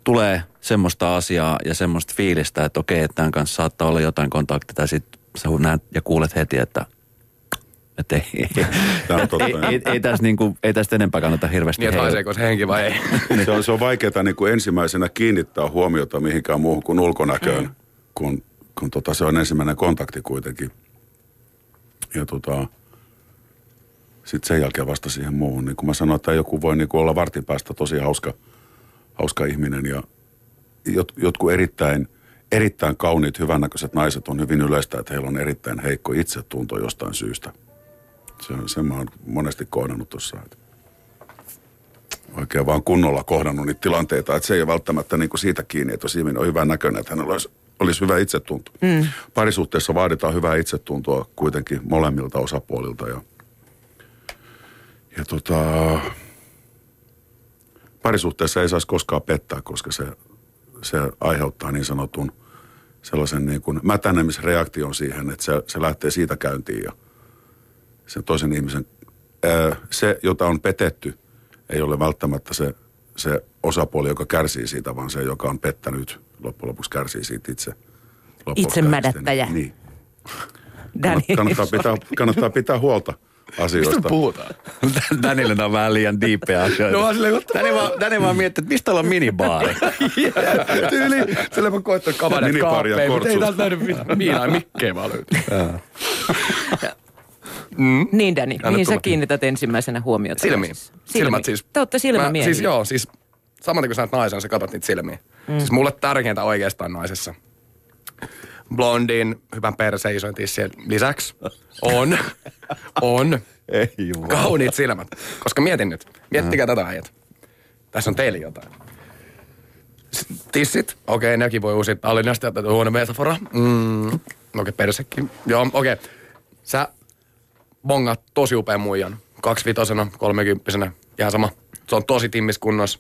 tulee semmoista asiaa ja semmoista fiilistä, että okei, että tämän kanssa saattaa olla jotain kontaktia, tai sitten sä näet ja kuulet heti, että, että ei, ei, Tämä on totta. ei, ei, ei, tästä niinku, ei tästä enempää kannata hirveästi Niin, että haiseeko se henki vai ei. Se on, se on vaikeaa niin kuin ensimmäisenä kiinnittää huomiota mihinkään muuhun kuin ulkonäköön, kun, kun tota, se on ensimmäinen kontakti kuitenkin. Ja tota, sitten sen jälkeen vasta siihen muuhun. Niin kuin mä sanoin, että joku voi niin olla vartin päästä tosi hauska, hauska ihminen ja jot, jotkut erittäin, erittäin kauniit, hyvännäköiset naiset on hyvin yleistä, että heillä on erittäin heikko itsetunto jostain syystä. Se, sen mä oon monesti kohdannut tuossa, oikein vaan kunnolla kohdannut niitä tilanteita, että se ei ole välttämättä niin siitä kiinni, että jos ihminen on hyvän näköinen, että hänellä olisi, olisi hyvä itsetunto. Mm. Parisuhteessa vaaditaan hyvää itsetuntoa kuitenkin molemmilta osapuolilta ja, ja tota, parisuhteessa ei saisi koskaan pettää, koska se, se aiheuttaa niin sanotun sellaisen niin kuin mätänemisreaktion siihen, että se, se lähtee siitä käyntiin ja sen toisen ihmisen, ää, se, jota on petetty, ei ole välttämättä se, se osapuoli, joka kärsii siitä, vaan se, joka on pettänyt, loppujen lopuksi kärsii siitä itse. Itsemädättäjä. Niin. Dani. Kannattaa pitää, kannattaa pitää huolta asioista. Mistä puhutaan? Danielilla on vähän liian diippejä asioita. No vaan silleen, the Dani vaan, Dani vaan miettii, että mistä ollaan minibaari. Tyyli. Sillä mä koittanut kavaneet Minipari ja kaappeja, mutta ei kortsut. täältä näydy mitään. Miinaa ja mikkejä vaan löytyy. Mm. Niin Dani, Anna mihin sä kiinnität ensimmäisenä huomiota? Silmiin. Silmät siis. Te olette silmämiehiä. Siis joo, siis samaten kun sä oot naisen, sä katot niitä silmiä. Mm. Siis mulle tärkeintä oikeastaan naisessa. Blondin, hyvän perseen, isoin tissien lisäksi on, on Ei jumala. kauniit silmät. Koska mietin nyt, miettikää tätä äijät. Tässä on teille jotain. S- Tissit, okei, nekin voi uusia Tallinnasta, että huono metafora. Mm, okei, okay, persekin. Joo, okei. Okay. Sä bongaat tosi upean muijan. Kaksivitosena, kolmekymppisenä, ihan sama. Se on tosi timmiskunnossa.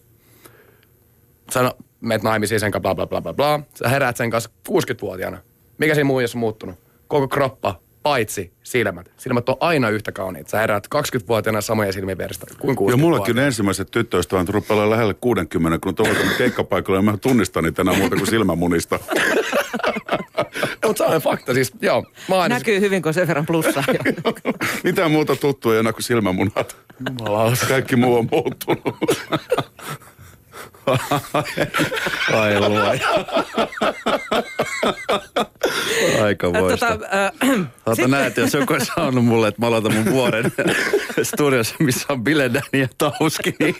Sä meet naimisiin sen kanssa, bla bla bla bla bla. Sä heräät sen kanssa 60-vuotiaana. Mikä siinä muijassa on muuttunut? Koko kroppa, paitsi silmät. Silmät on aina yhtä kauniit. Sä heräät 20-vuotiaana samoja silmiä vierestä kuin 60 Ja mullakin ensimmäiset tyttöystävät rupeaa lähelle 60, kun tuolla keikkapaikalla ja mä tunnistan niitä enää muuta kuin silmämunista. Mutta se on fakta siis, joo. Mä aina Näkyy hyvin, kun on sen verran plussaa. Mitään muuta tuttua ei enää kuin silmämunat. Kaikki muu on muuttunut. Ai luoja. Aika voista. tota, äh, Sata sit- näet, jos joku olisi sanonut mulle, että mä aloitan mun vuoden studiossa, missä on Bile Danny ja Tauski, niin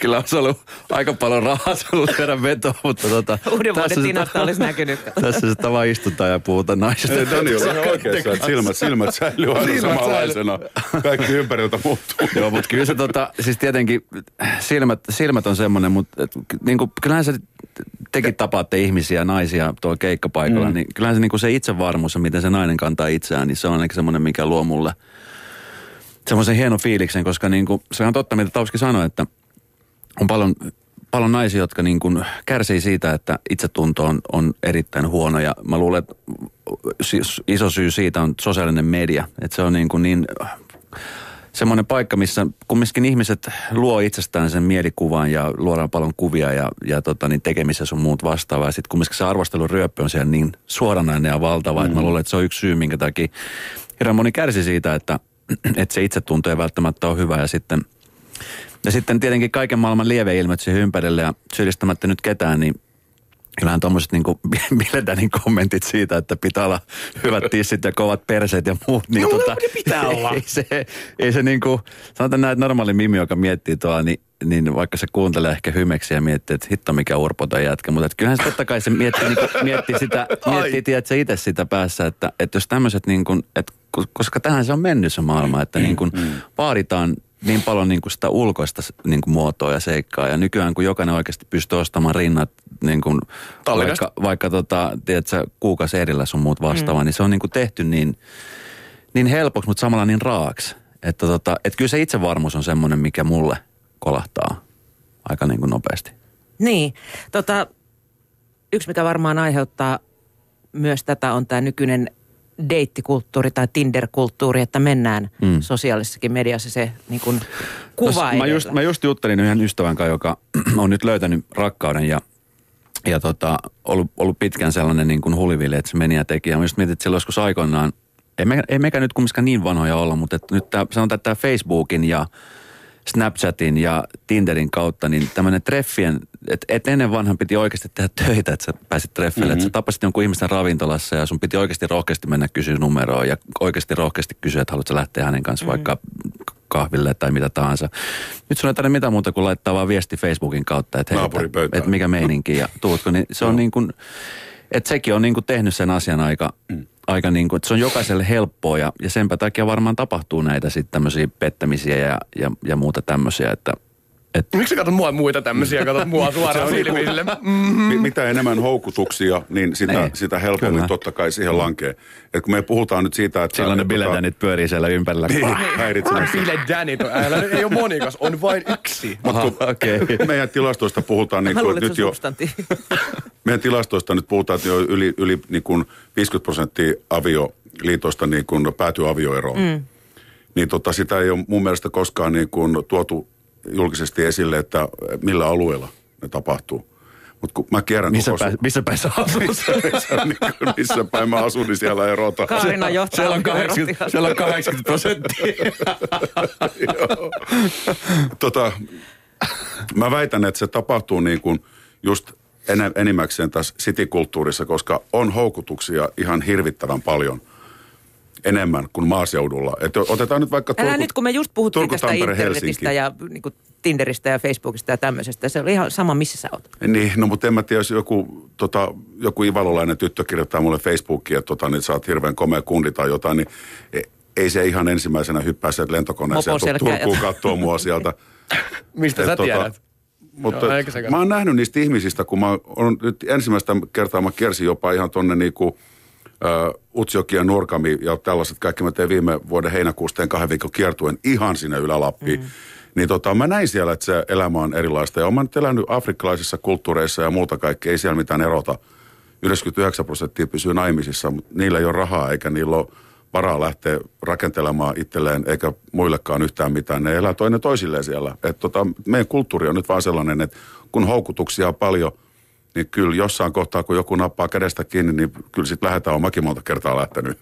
kyllä olisi ollut aika paljon rahaa se ollut tehdä vetoa, mutta tota... Uuden tässä vuoden se Tinasta ta- olisi näkynyt. Tässä se tava istutaan ja puhutaan naisista. Ei, Dani oli ihan oikeassa, että silmät, silmät säilyy aina Silmät samanlaisena. Kaikki ympäriltä muuttuu. Joo, mutta kyllä se tota, siis tietenkin silmät, silmät on semmoinen, mutta niin kuin, kyllähän se tekin tapaatte ihmisiä, naisia tuolla keikkapaikalla, mm. niin kyllähän se, niin kuin se itsevarmuus ja miten se nainen kantaa itseään, niin se on ainakin semmoinen, mikä luo mulle semmoisen hienon fiiliksen, koska niin kuin, se on totta, mitä Tauski sanoi, että on paljon, paljon naisia, jotka niin kuin kärsii siitä, että itsetunto on, on erittäin huono ja mä luulen, että iso syy siitä on sosiaalinen media. Että se on niin, kuin niin semmoinen paikka, missä kumminkin ihmiset luo itsestään sen mielikuvan ja luodaan paljon kuvia ja, ja tota, niin tekemisessä on muut vastaavaa. Ja sitten kumminkin se arvostelun ryöppy on siellä niin suoranainen ja valtava, mm. että mä luulen, että se on yksi syy, minkä takia hirveän moni kärsi siitä, että, että se itsetunto ei välttämättä ole hyvä ja sitten ja sitten tietenkin kaiken maailman lieveilmiöt siihen ympärille ja syyllistämättä nyt ketään, niin kyllähän tuommoiset niin Biledanin kommentit siitä, että pitää olla hyvät tissit ja kovat perseet ja muut. Niin No, tota, pitää olla. Ei se, ei se niin kuin, sanotaan näin, että normaali mimi, joka miettii tuolla, niin, niin vaikka se kuuntelee ehkä hymeksi ja miettii, että hitto mikä urpo toi jätkä, mutta että kyllähän se totta kai se miettii, niin kuin, miettii sitä, miettii tiedätkö, itse sitä päässä, että, että jos tämmöiset niin kuin, että, koska tähän se on mennyt se maailma, että niin kuin vaaditaan niin paljon niin kuin sitä ulkoista niin kuin muotoa ja seikkaa. Ja nykyään kun jokainen oikeasti pystyy ostamaan rinnat niin kuin Tallinnasta. vaikka, vaikka tota, tiedätkö, kuukausi erillä sun muut vastaavaa, mm. niin se on niin kuin tehty niin, niin helpoksi, mutta samalla niin raaksi. Että tota, et kyllä se itsevarmuus on semmoinen, mikä mulle kolahtaa aika niin kuin nopeasti. Niin, tota, yksi mikä varmaan aiheuttaa myös tätä on tämä nykyinen deittikulttuuri tai Tinder-kulttuuri, että mennään mm. sosiaalisessakin mediassa se niin kuin kuva No, mä, just, mä just juttelin yhden ystävän kanssa, joka on nyt löytänyt rakkauden ja, ja tota, ollut, ollut pitkään sellainen niin kuin hulivili, että se meni ja teki. Ja mä just mietin, että silloin joskus aikoinaan, ei, me, ei mekään nyt kumminkaan niin vanhoja olla, mutta että nyt tää, sanotaan, että tämä Facebookin ja Snapchatin ja Tinderin kautta, niin tämmöinen treffien, että et ennen vanhan piti oikeasti tehdä töitä, että sä pääsit treffille. Mm-hmm. Että sä tapasit jonkun ihmisen ravintolassa ja sun piti oikeasti rohkeasti mennä kysyä numeroa ja oikeasti rohkeasti kysyä, että haluatko lähteä hänen kanssa mm-hmm. vaikka kahville tai mitä tahansa. Nyt sun ei tarvitse mitään muuta kuin laittaa vaan viesti Facebookin kautta, että, hei, että, että mikä meininki ja tuutko. Niin se on niin kuin, että sekin on niin kuin tehnyt sen asian aika, mm. Aika niin kuin, että se on jokaiselle helppoa ja, ja senpä takia varmaan tapahtuu näitä sitten tämmöisiä pettämisiä ja, ja, ja muuta tämmöisiä, että et, Miksi sä katsot mua muita tämmöisiä, katsot mua suoraan silmiin sille? Mi- mitä enemmän houkutuksia, niin sitä, Niin. sitä helpommin Kyllä. totta kai siihen lankee. Et kun me puhutaan nyt siitä, että... silloin ne tota- biledänit pyörii siellä ympärillä. Niin, häiritsemässä. Älä, ei ole monikas, on vain yksi. Aha, okei. Meidän tilastoista puhutaan niin kuin, että nyt jo, meidän tilastoista nyt puhutaan, että jo yli, yli niin kuin 50 prosenttia avioliitosta niin kuin päätyy avioeroon. Mm. Niin tota, sitä ei ole mun mielestä koskaan niin kuin tuotu julkisesti esille, että millä alueella ne tapahtuu. Mutta kun mä kierrän Missä, koko päin, missä päin sä asut? missä, missä, niin missä päin mä asun, niin siellä erota. Kaarina johtaa Siellä on avioerotilaan. 80, siellä on 80 prosenttia. tota, mä väitän, että se tapahtuu niin kuin just en, enimmäkseen tässä citykulttuurissa, koska on houkutuksia ihan hirvittävän paljon. Enemmän kuin maaseudulla. Et otetaan nyt vaikka Älä Turku, nyt, kun me just puhuttiin Turku, tästä Tampere, internetistä Helsinki. ja niin kuin Tinderistä ja Facebookista ja tämmöisestä. Se oli ihan sama, missä sä oot. Niin, no mutta en mä tiedä, jos joku, tota, joku ivalolainen tyttö kirjoittaa mulle Facebookiin, että tota, niin sä oot hirveän komea kundi tai jotain, niin e- ei se ihan ensimmäisenä hyppää sieltä lentokoneeseen Mopo ja. Turkuun kattoo mua sieltä. Mistä Et sä tota, tiedät? Mutta Joo, eikä sekään. mä oon nähnyt niistä ihmisistä, kun mä oon nyt ensimmäistä kertaa mä kiersin jopa ihan tonne niinku Utsjoki ja Nurkami ja tällaiset kaikki. Mä tein viime vuoden heinäkuussa teen kahden viikon kiertuen ihan sinne Ylä-Lappiin. Mm. Niin tota, mä näin siellä, että se elämä on erilaista. Ja mä nyt elänyt afrikkalaisissa kulttuureissa ja muuta kaikkea. Ei siellä mitään erota. 99 prosenttia pysyy naimisissa, mutta niillä ei ole rahaa eikä niillä ole varaa lähteä rakentelemaan itselleen eikä muillekaan yhtään mitään. Ne elää toinen toisilleen siellä. Et tota, meidän kulttuuri on nyt vaan sellainen, että kun houkutuksia on paljon, niin kyllä jossain kohtaa, kun joku nappaa kädestä kiinni, niin kyllä sitten lähdetään. Olen mäkin monta kertaa lähtenyt.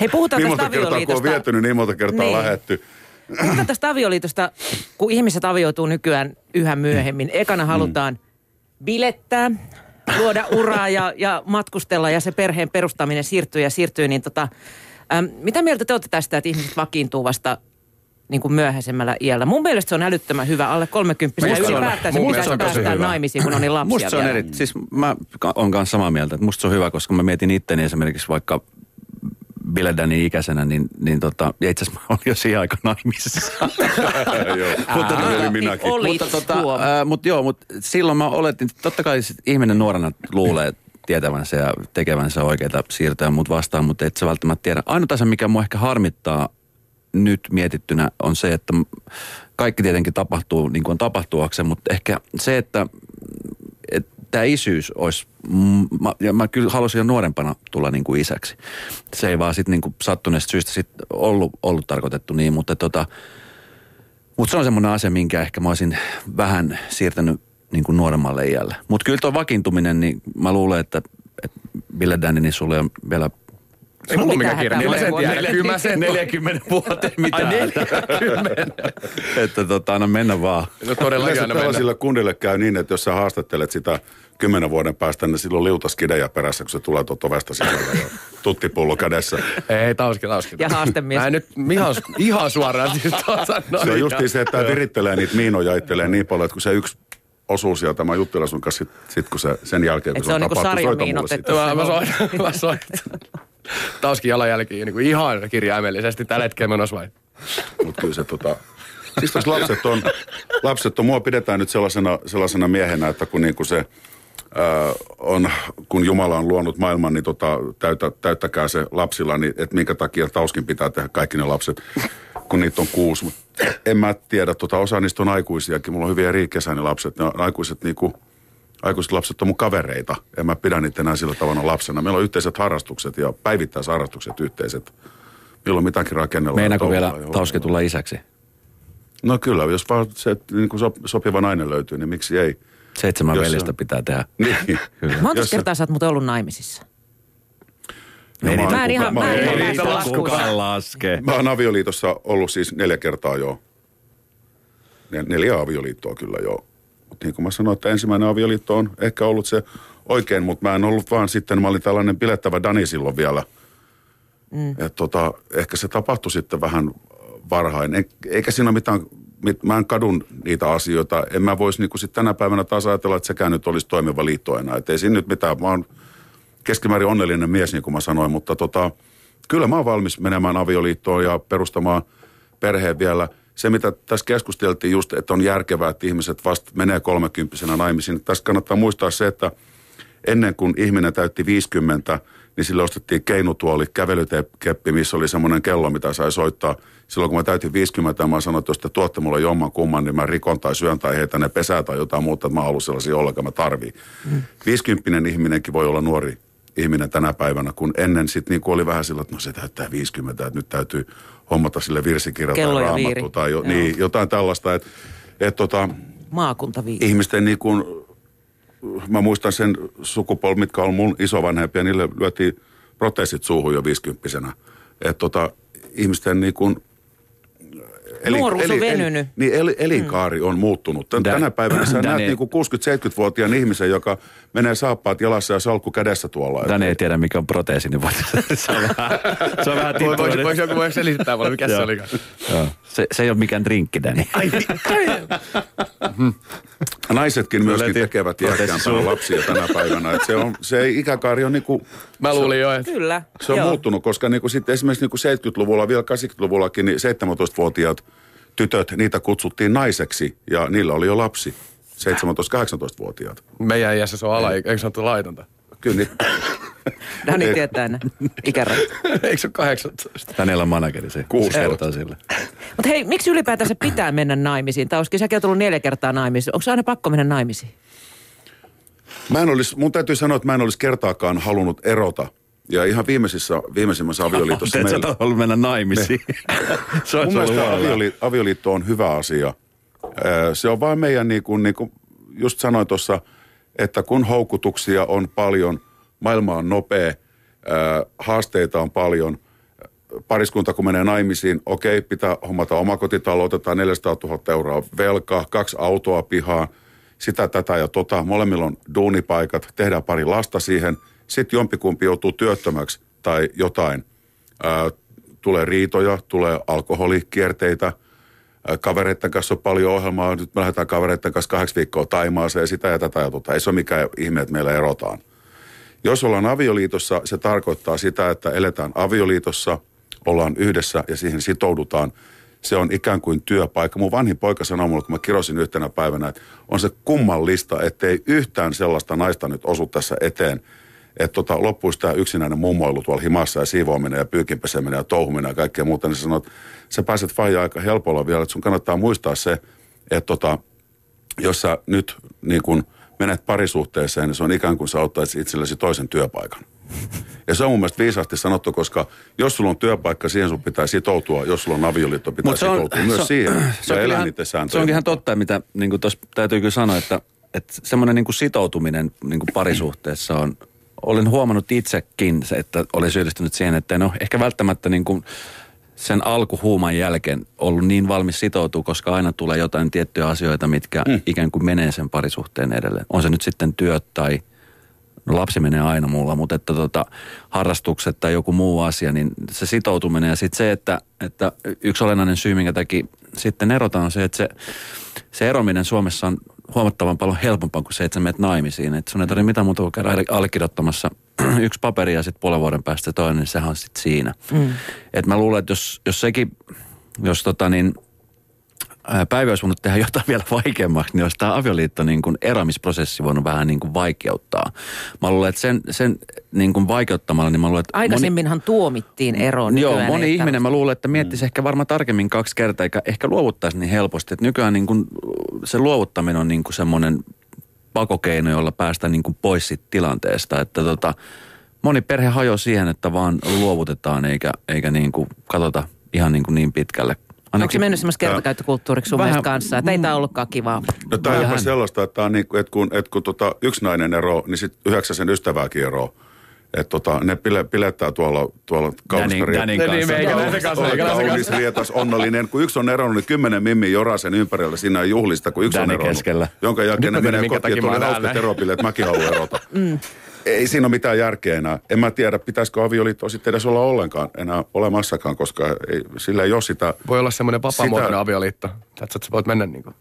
Hei, puhutaan niin tästä kertaa, kun on vietynyt, niin monta kertaa Niin. lähetty. Puhutaan tästä avioliitosta, kun ihmiset avioituu nykyään yhä myöhemmin. Ekana halutaan bilettää, luoda uraa ja, ja matkustella ja se perheen perustaminen siirtyy ja siirtyy. Niin tota, äm, mitä mieltä te olette tästä, että ihmiset vakiintuu vasta niin kuin myöhäisemmällä iällä? Mun mielestä se on älyttömän hyvä, alle 30 ja Musta se on- ylipäätään se mun pitäisi päästää hyvä. naimisiin, kun on niin lapsia Musta se on vielä. eri, siis mä ka- on kanssa samaa mieltä, että musta se on hyvä, koska mä mietin itteni esimerkiksi vaikka Biledanin ikäisenä, niin, niin tota, ja itse asiassa mä olin jo siihen aikaan naimisissa. Joo, mutta niin minäkin. mutta tota, mut joo, mutta silloin mä oletin, totta kai ihminen nuorena luulee tietävänsä ja tekevänsä oikeita siirtoja mut vastaan, mutta et sä välttämättä tiedä. Ainut asia, mikä mua ehkä harmittaa nyt mietittynä on se, että kaikki tietenkin tapahtuu niin kuin tapahtuakseen, mutta ehkä se, että tämä isyys olisi, mä, ja mä kyllä halusin jo nuorempana tulla niin kuin isäksi. Se ei vaan sitten niin sattuneesta syystä sit ollut, ollut tarkoitettu niin, mutta tota, mutta se on semmoinen asia, minkä ehkä mä olisin vähän siirtänyt niin kuin nuoremmalle iälle. Mutta kyllä tuo vakiintuminen, niin mä luulen, että, että Ville Danny, niin sulle on vielä Ei mulla Mitä mikään kiire. mä sen tiedän. Kyllä mä sen 40 vuoteen mitään. Ai 40. että tota, anna mennä vaan. No todellakin aina mennä. tällaisille kundille käy niin, että jos sä haastattelet sitä kymmenen vuoden päästä, niin silloin liutaskidejä perässä, kun se tulee tuolta ovesta sisällä ja tuttipullo kädessä. Ei, tauski, tauski. Ja haastemies. Mä en nyt ihan, ihan suoraan siis tuon sanoa. Se on justiin se, että tämä virittelee niitä miinoja itselleen niin paljon, että kun se yksi osuu sieltä, mä juttelen sun kanssa sit, sit kun se, sen jälkeen, kun Et se on on niinku tapahtunut, soita mulle sitä. Mä, mä, soitan, mä soitan. Tauskin jalanjälkiin niin kuin ihan kirjaimellisesti tällä hetkellä menossa vai? Mutta kyllä se tota... Siis tos lapset on, lapset on, mua pidetään nyt sellaisena, sellaisena miehenä, että kun niinku se ää, on, kun Jumala on luonut maailman, niin tota, täytä, täyttäkää se lapsilla, niin että minkä takia tauskin pitää tehdä kaikki ne lapset, kun niitä on kuusi. Mut en mä tiedä, tota, osa niistä on aikuisiakin. Mulla on hyvin eri ikäisiä lapset. Ne on aikuiset niinku, aikuiset lapset on mun kavereita. En mä pidä niitä enää sillä tavalla lapsena. Meillä on yhteiset harrastukset ja päivittäisharrastukset yhteiset. Milloin mitäkin rakennellaan. Meinaako vielä hoidellaan. tulla isäksi? No kyllä, jos vaan se niin kuin sop, sopiva nainen löytyy, niin miksi ei? Seitsemän Jos veljestä se- pitää tehdä. Niin. Kyllä. Monta Jos kertaa sä oot muuten ollut naimisissa? No, Ei oon- Mä en ihan- mä en oon- ihan mä- näistä mä-. Mä oon avioliitossa ollut siis neljä kertaa jo. Nel- Neljä avioliittoa kyllä jo. Niin kuin mä sanoin, että ensimmäinen avioliitto on ehkä ollut se oikein, mutta mä en ollut vaan sitten, mä olin tällainen pilettävä Dani silloin vielä. Mm. Et tota, ehkä se tapahtui sitten vähän varhain. En, eikä siinä ole mitään, mit, mä en kadun niitä asioita. En mä voisi niin sitten tänä päivänä taas ajatella, että sekään nyt olisi toimiva liitto enää. Et ei siinä nyt mitään, mä oon keskimäärin onnellinen mies, niin kuin mä sanoin, mutta tota, kyllä mä oon valmis menemään avioliittoon ja perustamaan perheen vielä. Se, mitä tässä keskusteltiin just, että on järkevää, että ihmiset vasta menee kolmekymppisenä naimisiin. Tässä kannattaa muistaa se, että ennen kuin ihminen täytti 50, niin sille ostettiin keinutuoli, kävelykeppi, missä oli semmoinen kello, mitä sai soittaa. Silloin kun mä täytin 50, mä sanoin, että jos te tuotte mulle jomman kumman, niin mä rikon tai syön tai heitän ne pesää tai jotain muuta, että mä haluan sellaisia ollenkaan, mä tarviin. Mm. 50 ihminenkin voi olla nuori ihminen tänä päivänä, kun ennen sitten niin oli vähän sillä, että no se täyttää 50, että nyt täytyy hommata sille virsikirja Kello tai raamattu tai jo, Joo. niin, jotain tällaista, että et tota, Maakuntaviisi. ihmisten niin kuin, mä muistan sen sukupolvi, mitkä on mun isovanhempia, niille lyötiin proteesit suuhun jo viisikymppisenä. Että tota, ihmisten niin kuin, Nuoruus on venynyt. niin el, elinkaari on muuttunut. Tän, Dä- tänä päivänä sä näet niinku 60-70-vuotiaan ihmisen, joka menee saappaat jalassa ja salkku kädessä tuolla. Tänne ei tiedä, mikä on proteesi, niin voit, se on vähän, se on vähän Voi, voisi, joku voisi selittää mulle, mikä se. Joo. Se, se ei ole mikään drinkki, Dani. Naisetkin myöskin Löytyy tekevät sulla. lapsia tänä päivänä. Et se, on, se ei, ikäkaari on niinku, Mä luulin jo, että Kyllä. se on Joo. muuttunut, koska niinku sit esimerkiksi niinku 70-luvulla, vielä 80-luvullakin, niin 17-vuotiaat tytöt, niitä kutsuttiin naiseksi ja niillä oli jo lapsi. 17-18-vuotiaat. meidän iässä se on ala, eikö se ole laitonta? Kyllä niin, Dani Ei. tietää ne ikärajat. Eikö se ole 18? Hänellä on manageri se. Kuusi Se kertoo sille. Mutta hei, miksi ylipäätänsä pitää mennä naimisiin? Tauskin, säkin oot tullut neljä kertaa naimisiin. Onko aina pakko mennä naimisiin? Mä en olisi, mun täytyy sanoa, että mä en olisi kertaakaan halunnut erota. Ja ihan viimeisissä, viimeisimmässä avioliitossa sä meillä... halunnut mennä naimisiin. se on Mun mielestä huolella. avioliitto, avioliitto on hyvä asia. Se on vain meidän, niin kuin, niin kuin just sanoin tuossa, että kun houkutuksia on paljon, maailma on nopea, ö, haasteita on paljon, pariskunta kun menee naimisiin, okei, pitää hommata omakotitalo, otetaan 400 000 euroa velkaa, kaksi autoa pihaan, sitä, tätä ja tota. Molemmilla on duunipaikat, tehdään pari lasta siihen. Sitten jompikumpi joutuu työttömäksi tai jotain. Ää, tulee riitoja, tulee alkoholikierteitä. Kavereiden kanssa on paljon ohjelmaa. Nyt me lähdetään kavereiden kanssa kahdeksi viikkoa Taimaaseen, sitä ja tätä ja tota. Ei se ole mikään ihme, että meillä erotaan. Jos ollaan avioliitossa, se tarkoittaa sitä, että eletään avioliitossa, ollaan yhdessä ja siihen sitoudutaan. Se on ikään kuin työpaikka. Mun vanhin poika sanoi mulle, kun mä kirosin yhtenä päivänä, että on se kummallista, ettei yhtään sellaista naista nyt osu tässä eteen, että tota, loppuisi tämä yksinäinen mummoilu tuolla himassa ja siivoaminen ja pyykinpeseminen ja touhuminen ja kaikkea muuta, niin se sanoo, että sä pääset faija aika helpolla vielä, että sun kannattaa muistaa se, että tota, jos sä nyt niin kun menet parisuhteeseen, niin se on ikään kuin sä ottaisit itsellesi toisen työpaikan. Ja se on mun mielestä viisaasti sanottu, koska jos sulla on työpaikka, siihen sun pitää sitoutua. Jos sulla on avioliitto, pitää Mut se on- sitoutua myös se on- siihen. se on elää ihan- niiden sääntöjen Se onkin ihan totta, mitä niin kuin täytyy kyllä sanoa, että, että semmoinen niin sitoutuminen niin parisuhteessa on, olen huomannut itsekin, se, että olen syyllistynyt siihen, että en ole ehkä välttämättä niin kuin sen alkuhuuman jälkeen ollut niin valmis sitoutua, koska aina tulee jotain tiettyjä asioita, mitkä mm. ikään kuin menee sen parisuhteen edelleen. On se nyt sitten työt tai no lapsi menee aina mulla, mutta että tota, harrastukset tai joku muu asia, niin se sitoutuminen ja sitten se, että, että yksi olennainen syy, minkä takia sitten erotaan on se, että se, se erominen Suomessa on huomattavan paljon helpompaa kuin se, että sä menet naimisiin. Että sun ei tarvitse mitään muuta kuin käydä allekirjoittamassa yksi paperi ja sitten puolen vuoden päästä toinen, niin sehän on sitten siinä. Mm. Et mä luulen, että jos, jos sekin, jos tota niin, ää, Päivi olisi voinut tehdä jotain vielä vaikeammaksi, niin olisi tämä avioliitto niin kuin eroamisprosessi voinut vähän niin kuin vaikeuttaa. Mä luulen, että sen, sen niin kuin vaikeuttamalla, niin mä luulen, että moni, Aikaisemminhan tuomittiin eroon. Joo, moni ihminen mä luulen, että miettisi mm. ehkä varmaan tarkemmin kaksi kertaa, eikä ehkä luovuttaisi niin helposti. Että nykyään niin kuin se luovuttaminen on niin kuin semmoinen pakokeino, jolla päästään niin kuin pois siitä tilanteesta. Että tota, moni perhe hajoaa siihen, että vaan luovutetaan eikä, eikä niin kuin katsota ihan niin, kuin niin pitkälle. Onko se mennyt semmoista kertakäyttökulttuuriksi sun Vähän- mielestä kanssa? Että ei tämä ollutkaan kivaa. No tämä on sellaista, että, on niin, että kun, että kun tota, yksi nainen ero, niin sitten yhdeksän sen ystävääkin ero. Että tota, ne pile, pilettää tuolla, tuolla kaunista Danin- Danin Niin, kanssa. meikäläisen kaunis, kanssa. rietas, onnellinen. Kun yksi on eronnut, niin kymmenen mimmi joraa sen ympärillä siinä juhlista, kun yksi Dani on eronnut. keskellä. Jonka jälkeen Nyt ne menee kotiin, oli oon hauskat että mäkin haluan erota. Ei siinä ole mitään järkeä enää. En mä tiedä, pitäisikö avioliitto sitten edes olla ollenkaan enää olemassakaan, koska ei, sillä ei ole sitä... Voi olla semmoinen vapaamuotoinen Sitä- avioliitto. Tätä sä voit mennä niinku.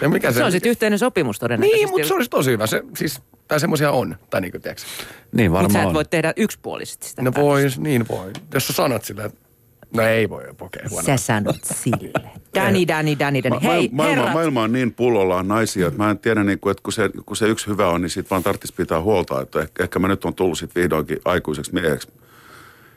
Ja mikä Se on sitten yhteinen sopimus todennäköisesti. Niin, mutta se olisi tosi hyvä. Se, siis, tai semmoisia on. Tai niinku, tiedätkö? Niin Mutta sä varmaan et on. voi tehdä yksipuolisesti sitä. No voi, niin voi. Jos sä sanot sillä, että no ei voi, okei, okay, huono. Sä sanot sille. Dani, Dani, Dani, Dani. Ma- Hei, maailma, herrat. maailma on niin pullollaan naisia, että mä en tiedä, niin kuin, että kun se, kun se yksi hyvä on, niin siitä vaan tarvitsisi pitää huolta. Että ehkä, ehkä mä nyt on tullut sitten vihdoinkin aikuiseksi mieheksi.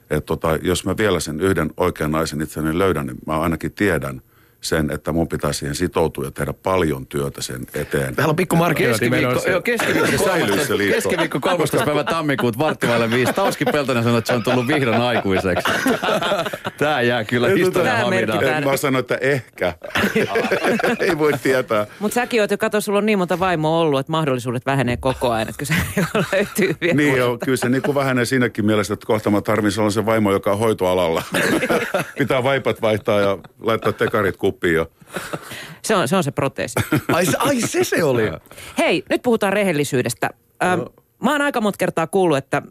Että tota, jos mä vielä sen yhden oikean naisen itseni löydän, niin mä ainakin tiedän, sen, että mun pitää siihen sitoutua ja tehdä paljon työtä sen eteen. Täällä on pikku markkinointi menossa. joo, keskiviikko, keskiviikko 13. päivä tammikuuta varttivaille viisi. Tauski Peltonen sanoi, että se on tullut vihdoin aikuiseksi. Tää jää kyllä historian haminaan. merkitään. Mä sanoin, että ehkä. Ei voi tietää. Mutta säkin oot jo, kato, sulla on niin monta vaimoa ollut, että mahdollisuudet vähenee koko ajan. Että kyllä se löytyy vielä. Niin joo, kyllä se niin kuin vähenee siinäkin mielessä, että kohta mä tarvin sellaisen vaimo, joka on hoitoalalla. Pitää vaipat vaihtaa ja laittaa tekarit kuppiin. Ja... Se on, se on se proteesi. Ai, se- ai se se oli. Hei, nyt puhutaan rehellisyydestä. Ähm, mä oon aika monta kertaa kuullut, että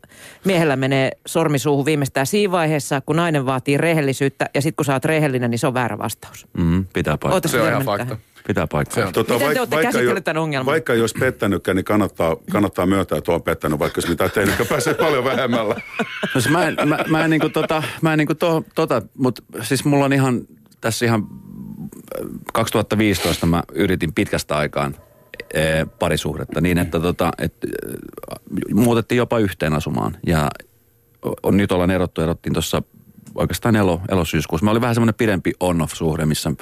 miehellä menee sormisuuhun viimeistään siinä vaiheessa, kun nainen vaatii rehellisyyttä. Ja sitten kun sä oot rehellinen, niin se on väärä vastaus. Mm, pitää paikkaa. Se on ihan fakta. tähän? Pitää paikkaa. Tota, Miten te olette käsitelleet tämän ongelman? Vaikka olisi pettänytkään, niin kannattaa, kannattaa myöntää, että on pettänyt, vaikka jos mitään tehnyt, pääsee paljon vähemmällä. No se mä en, mä, mä en niinku tota, mä en niinku to, tota, mutta siis mulla on ihan, tässä ihan 2015 mä yritin pitkästä aikaan ee, parisuhdetta niin, että tota, et, äh, muutettiin jopa yhteen asumaan ja on, nyt ollaan erottu, erottiin tuossa oikeastaan elo, elosyyskuussa. Mä oli vähän semmoinen pidempi on-off-suhde, missä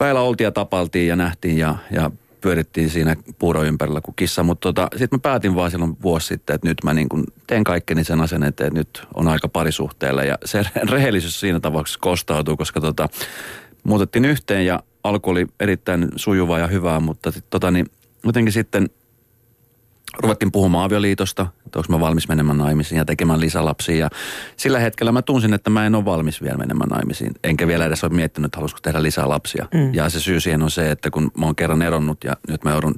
väillä oltiin ja tapaltiin ja nähtiin ja, ja pyörittiin siinä puuro ympärillä kuin kissa. Mutta tota, sitten mä päätin vaan silloin vuosi sitten, että nyt mä niin kun teen kaikkeni sen asian eteen, että nyt on aika parisuhteella. Ja se rehellisyys siinä tapauksessa kostautuu, koska tota, muutettiin yhteen ja alku oli erittäin sujuvaa ja hyvää, mutta sit, tota, niin, jotenkin sitten ruvettiin puhumaan avioliitosta, että onko mä valmis menemään naimisiin ja tekemään lisälapsia. Ja sillä hetkellä mä tunsin, että mä en ole valmis vielä menemään naimisiin. Enkä vielä edes ole miettinyt, että haluaisiko tehdä lisää lapsia. Mm. Ja se syy siihen on se, että kun mä oon kerran eronnut ja nyt mä joudun,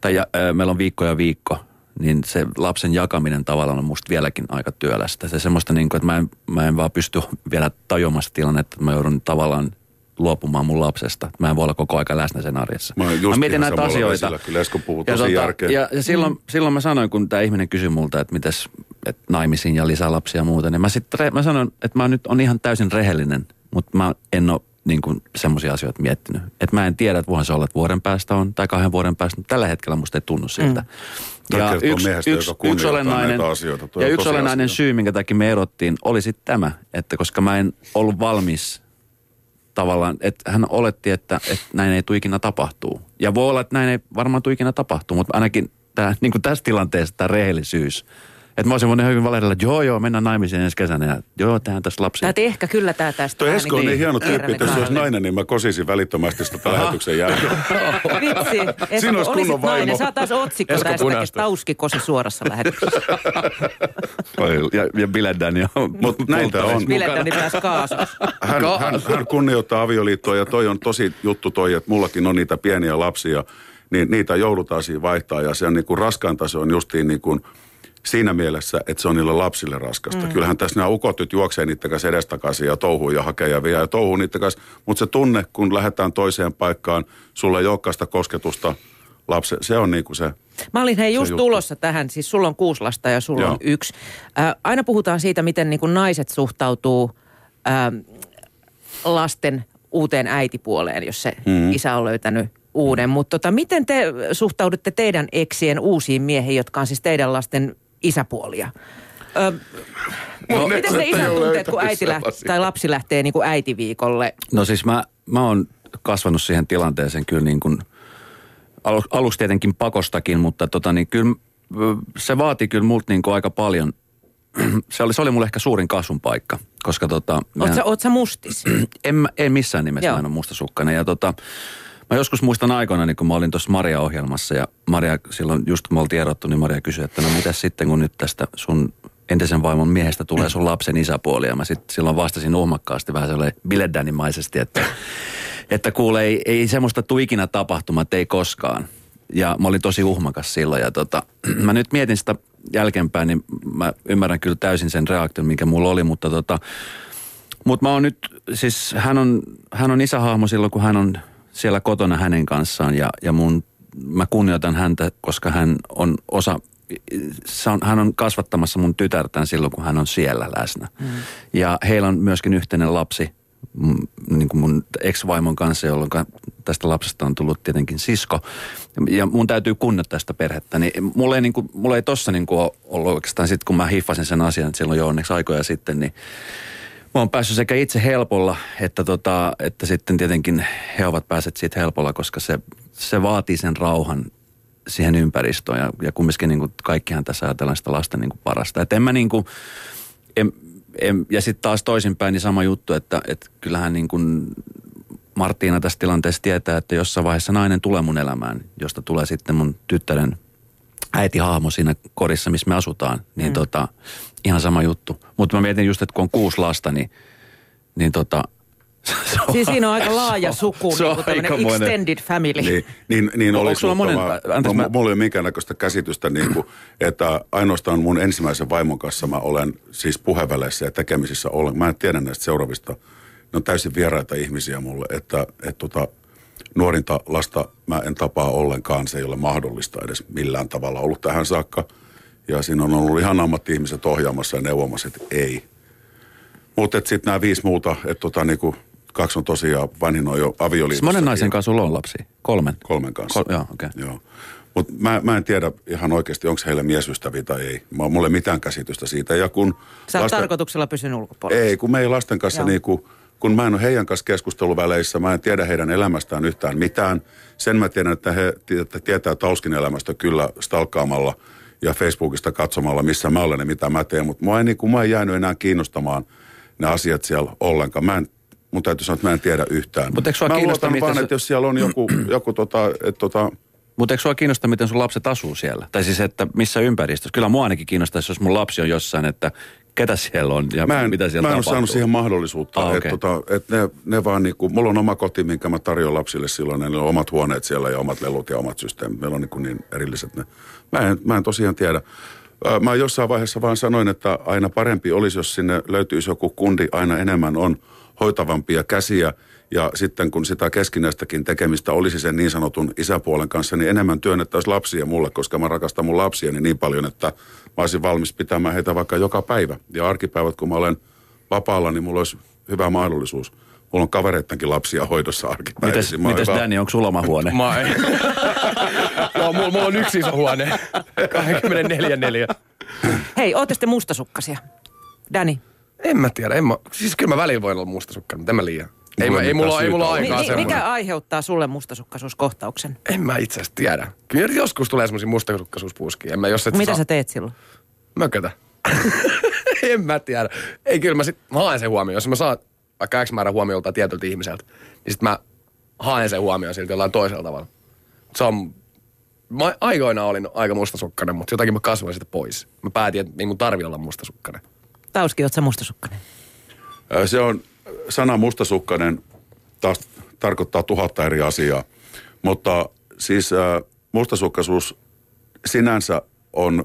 tai ja, äh, meillä on viikko ja viikko, niin se lapsen jakaminen tavallaan on musta vieläkin aika työlästä. Se semmoista niin kuin, että mä en, mä en vaan pysty vielä tajuamassa tilannetta, että mä joudun tavallaan luopumaan mun lapsesta. Mä en voi olla koko aika läsnä sen arjessa. Mä just mietin näitä asioita. vesillä. Kyllä Esko puhuu Ja, tosi tota, järkeä. ja, ja silloin, mm. silloin mä sanoin, kun tämä ihminen kysyi multa, että mites että naimisiin ja lisää lapsia ja muuta, niin mä sitten mä sanoin, että mä nyt on ihan täysin rehellinen, mutta mä en ole niin kuin semmoisia asioita miettinyt. Että mä en tiedä, että voihan se olla, että vuoden päästä on tai kahden vuoden päästä, mutta tällä hetkellä musta ei tunnu siltä. Mm. Tämä kertoo miehestä, näitä asioita. Tuo ja yksi olennainen asia. syy, minkä takia me erottiin, oli sitten tämä, että koska mä en ollut valmis tavallaan, että hän oletti, että, että näin ei tule ikinä tapahtuu. Ja voi olla, että näin ei varmaan tule ikinä tapahtuu, mutta ainakin tää, niin kuin tässä tilanteessa tämä rehellisyys. Että mä olisin voinut hyvin valehdella, että joo joo, mennään naimisiin ensi kesänä ja joo, tähän tässä lapsia. Tää, ehkä kyllä tämä tästä. Tuo Esko on niin niin hieno tyyppi, että jos se olisi nainen, niin mä kosisin välittömästi sitä lähetyksen jälkeen. Vitsi. Esko, Siinä olisi kun kunnon olisit nainen, vaimo. saataisiin otsikko Esko tästä, että Tauskikosi suorassa lähetyksessä. Ja, ja Biledän jo. Mut näin tää on. Biletäni pääsi kaasussa. Hän, hän, hän kunnioittaa avioliittoa ja toi on tosi juttu toi, että mullakin on niitä pieniä lapsia, niin niitä joudutaan siinä vaihtaa ja se on niin kuin raskainta se on justiin niin kuin siinä mielessä, että se on niille lapsille raskasta. Mm. Kyllähän tässä nämä ukot nyt juoksee niiden kanssa edestakaisin ja touhuu ja hakee ja vie ja touhuu niiden kanssa. Mutta se tunne, kun lähdetään toiseen paikkaan, sulla ei olekaan kosketusta lapse, se on niin kuin se. Mä olin hei just tulossa tähän, siis sulla on kuusi lasta ja sulla Joo. on yksi. Ää, aina puhutaan siitä, miten niin kuin naiset suhtautuu ää, lasten uuteen äitipuoleen, jos se mm. isä on löytänyt uuden. Mutta tota, miten te suhtaudutte teidän eksien uusiin miehiin, jotka on siis teidän lasten isäpuolia? Ö, No, miten ei isän tunteet, kun äiti sellaisia. tai lapsi lähtee niin kuin äitiviikolle? No siis mä, mä oon kasvanut siihen tilanteeseen kyllä niin kuin, alu, aluksi tietenkin pakostakin, mutta tota niin kyllä se vaati kyllä multa niin kuin aika paljon. Se oli, se oli mulle ehkä suurin kasvun paikka, koska tota... Oot sä, oot sä mustis? en, en missään nimessä Joo. mä en ole mustasukkainen. Ja tota, mä joskus muistan aikoina, niin kun mä olin tuossa Maria-ohjelmassa ja Maria silloin just kun me oltiin erottu, niin Maria kysyi, että no mitäs sitten kun nyt tästä sun entisen vaimon miehestä tulee sun lapsen isäpuoli. Ja mä sitten silloin vastasin uhmakkaasti vähän sellainen biledänimaisesti, että, että kuule ei, ei semmoista tule ikinä tapahtumaan, että ei koskaan. Ja mä olin tosi uhmakas silloin ja tota, mä nyt mietin sitä jälkeenpäin, niin mä ymmärrän kyllä täysin sen reaktion, mikä mulla oli, mutta tota, mutta mä oon nyt, siis hän on, hän on isähahmo silloin, kun hän on siellä kotona hänen kanssaan ja, ja mun, mä kunnioitan häntä, koska hän on osa, hän on kasvattamassa mun tytärtään silloin, kun hän on siellä läsnä. Mm. Ja heillä on myöskin yhteinen lapsi, mm, niin kuin mun ex-vaimon kanssa, jolloin tästä lapsesta on tullut tietenkin sisko. Ja mun täytyy kunnioittaa sitä perhettä. Niin mulla ei, niin kuin, mulla ei tossa niin kuin ollut oikeastaan sit, kun mä hiffasin sen asian, että silloin jo onneksi aikoja sitten, niin Mä oon päässyt sekä itse helpolla, että, tota, että sitten tietenkin he ovat päässeet siitä helpolla, koska se, se vaatii sen rauhan siihen ympäristöön. Ja, ja kumminkin niin kaikkihan tässä ajatellaan sitä lasten niin parasta. Että en mä niin kuin, en, en, ja sitten taas toisinpäin niin sama juttu, että, että kyllähän niin kuin Martiina tässä tilanteessa tietää, että jossain vaiheessa nainen tulee mun elämään, josta tulee sitten mun tyttären äitihahmo siinä korissa, missä me asutaan. Niin mm. tota, ihan sama juttu. Mutta mä mietin just, että kun on kuusi lasta, niin, niin tota, se on, Siis siinä on aika laaja suku, se on niin kuin extended family. Niin, niin, niin olisi, sulla monen- mä, anteeksi, mä, mä- mulla ei ole minkäännäköistä käsitystä, niin kuin, että ainoastaan mun ensimmäisen vaimon kanssa mä olen siis puheväleissä ja tekemisissä olen. Mä en tiedä näistä seuraavista. Ne on täysin vieraita ihmisiä mulle, että, että tota, nuorinta lasta mä en tapaa ollenkaan. Se ei ole mahdollista edes millään tavalla ollut tähän saakka. Ja siinä on ollut ihan ammatti-ihmiset ohjaamassa ja neuvomassa, että ei. Mutta sitten nämä viisi muuta, että tota, niinku, kaksi on tosiaan, vanhin on jo avioliitossa. monen naisen kanssa sulla on lapsi? Kolmen? Kolmen kanssa. Kol- joo, okei. Joo. Mutta mä, mä en tiedä ihan oikeasti, onko heillä miesystäviä tai ei. Mä, mulla ei mitään käsitystä siitä. Ja kun Sä oot tarkoituksella pysynyt ulkopuolella. Ei, kun me ei lasten kanssa Joo. niinku, kun mä en ole heidän kanssa keskusteluväleissä, mä en tiedä heidän elämästään yhtään mitään. Sen mä tiedän, että he että tietää Tauskin elämästä kyllä stalkkaamalla ja Facebookista katsomalla, missä mä olen ja mitä mä teen. Mutta ei, niinku, mua ei jäänyt enää kiinnostamaan ne asiat siellä ollenkaan. Mä en, mun täytyy sanoa, että mä en tiedä yhtään. Mut mä luotan vaan, se- että jos siellä on joku, joku tota, että tota, Mutta eikö sua kiinnosta, miten sun lapset asuu siellä? Tai siis, että missä ympäristössä? Kyllä mua ainakin kiinnostaisi, jos mun lapsi on jossain, että ketä siellä on ja Mä en, mitä siellä mä en ole saanut siihen mahdollisuutta. Ah, että tota, et ne, ne vaan niinku, mulla on oma koti, minkä mä tarjoan lapsille silloin. Niillä on omat huoneet siellä ja omat lelut ja omat systeemit. Meillä on niinku niin erilliset ne. Mä en, mä en tosiaan tiedä. Mä jossain vaiheessa vaan sanoin, että aina parempi olisi, jos sinne löytyisi joku kundi. Aina enemmän on hoitavampia käsiä. Ja sitten kun sitä keskinäistäkin tekemistä olisi sen niin sanotun isäpuolen kanssa, niin enemmän työnnettäisiin lapsia mulle, koska mä rakastan mun lapsiani niin paljon, että mä olisin valmis pitämään heitä vaikka joka päivä. Ja arkipäivät, kun mä olen vapaalla, niin mulla olisi hyvä mahdollisuus. Mulla on kavereittenkin lapsia hoidossa Mites, arkipäivisin. Mä oon mites hyvä- Danny, onko sulla oma huone? Mä en. Joo, mulla, mulla on yksi iso huone. 24 neljä. Hei, ootte sitten mustasukkasia? Danny. En mä tiedä, en mä, siis kyllä mä välillä voin olla mustasukkainen, mutta en mä liian. Ei, mä, ei mulla, ei mulla syytä Mi- aikaa mi- mikä aiheuttaa sulle mustasukkaisuuskohtauksen? En mä itse asiassa tiedä. Kyllä joskus tulee semmoisia mustasukkaisuuspuuskia. En mä, jos et Mitä saa... sä teet silloin? Mökötä. en mä tiedä. Ei kyllä mä sit, mä haen sen huomioon. Jos mä saan vaikka X määrä huomiolta tietyltä ihmiseltä, niin sit mä haen sen huomioon siltä jollain toisella tavalla. Se on, mä aikoinaan olin aika mustasukkainen, mutta jotakin mä kasvoin sitä pois. Mä päätin, että ei mun tarvi olla mustasukkainen. Tauski, oot sä mustasukkainen? Se on, sana mustasukkainen taas tarkoittaa tuhatta eri asiaa. Mutta siis äh, mustasukkaisuus sinänsä on,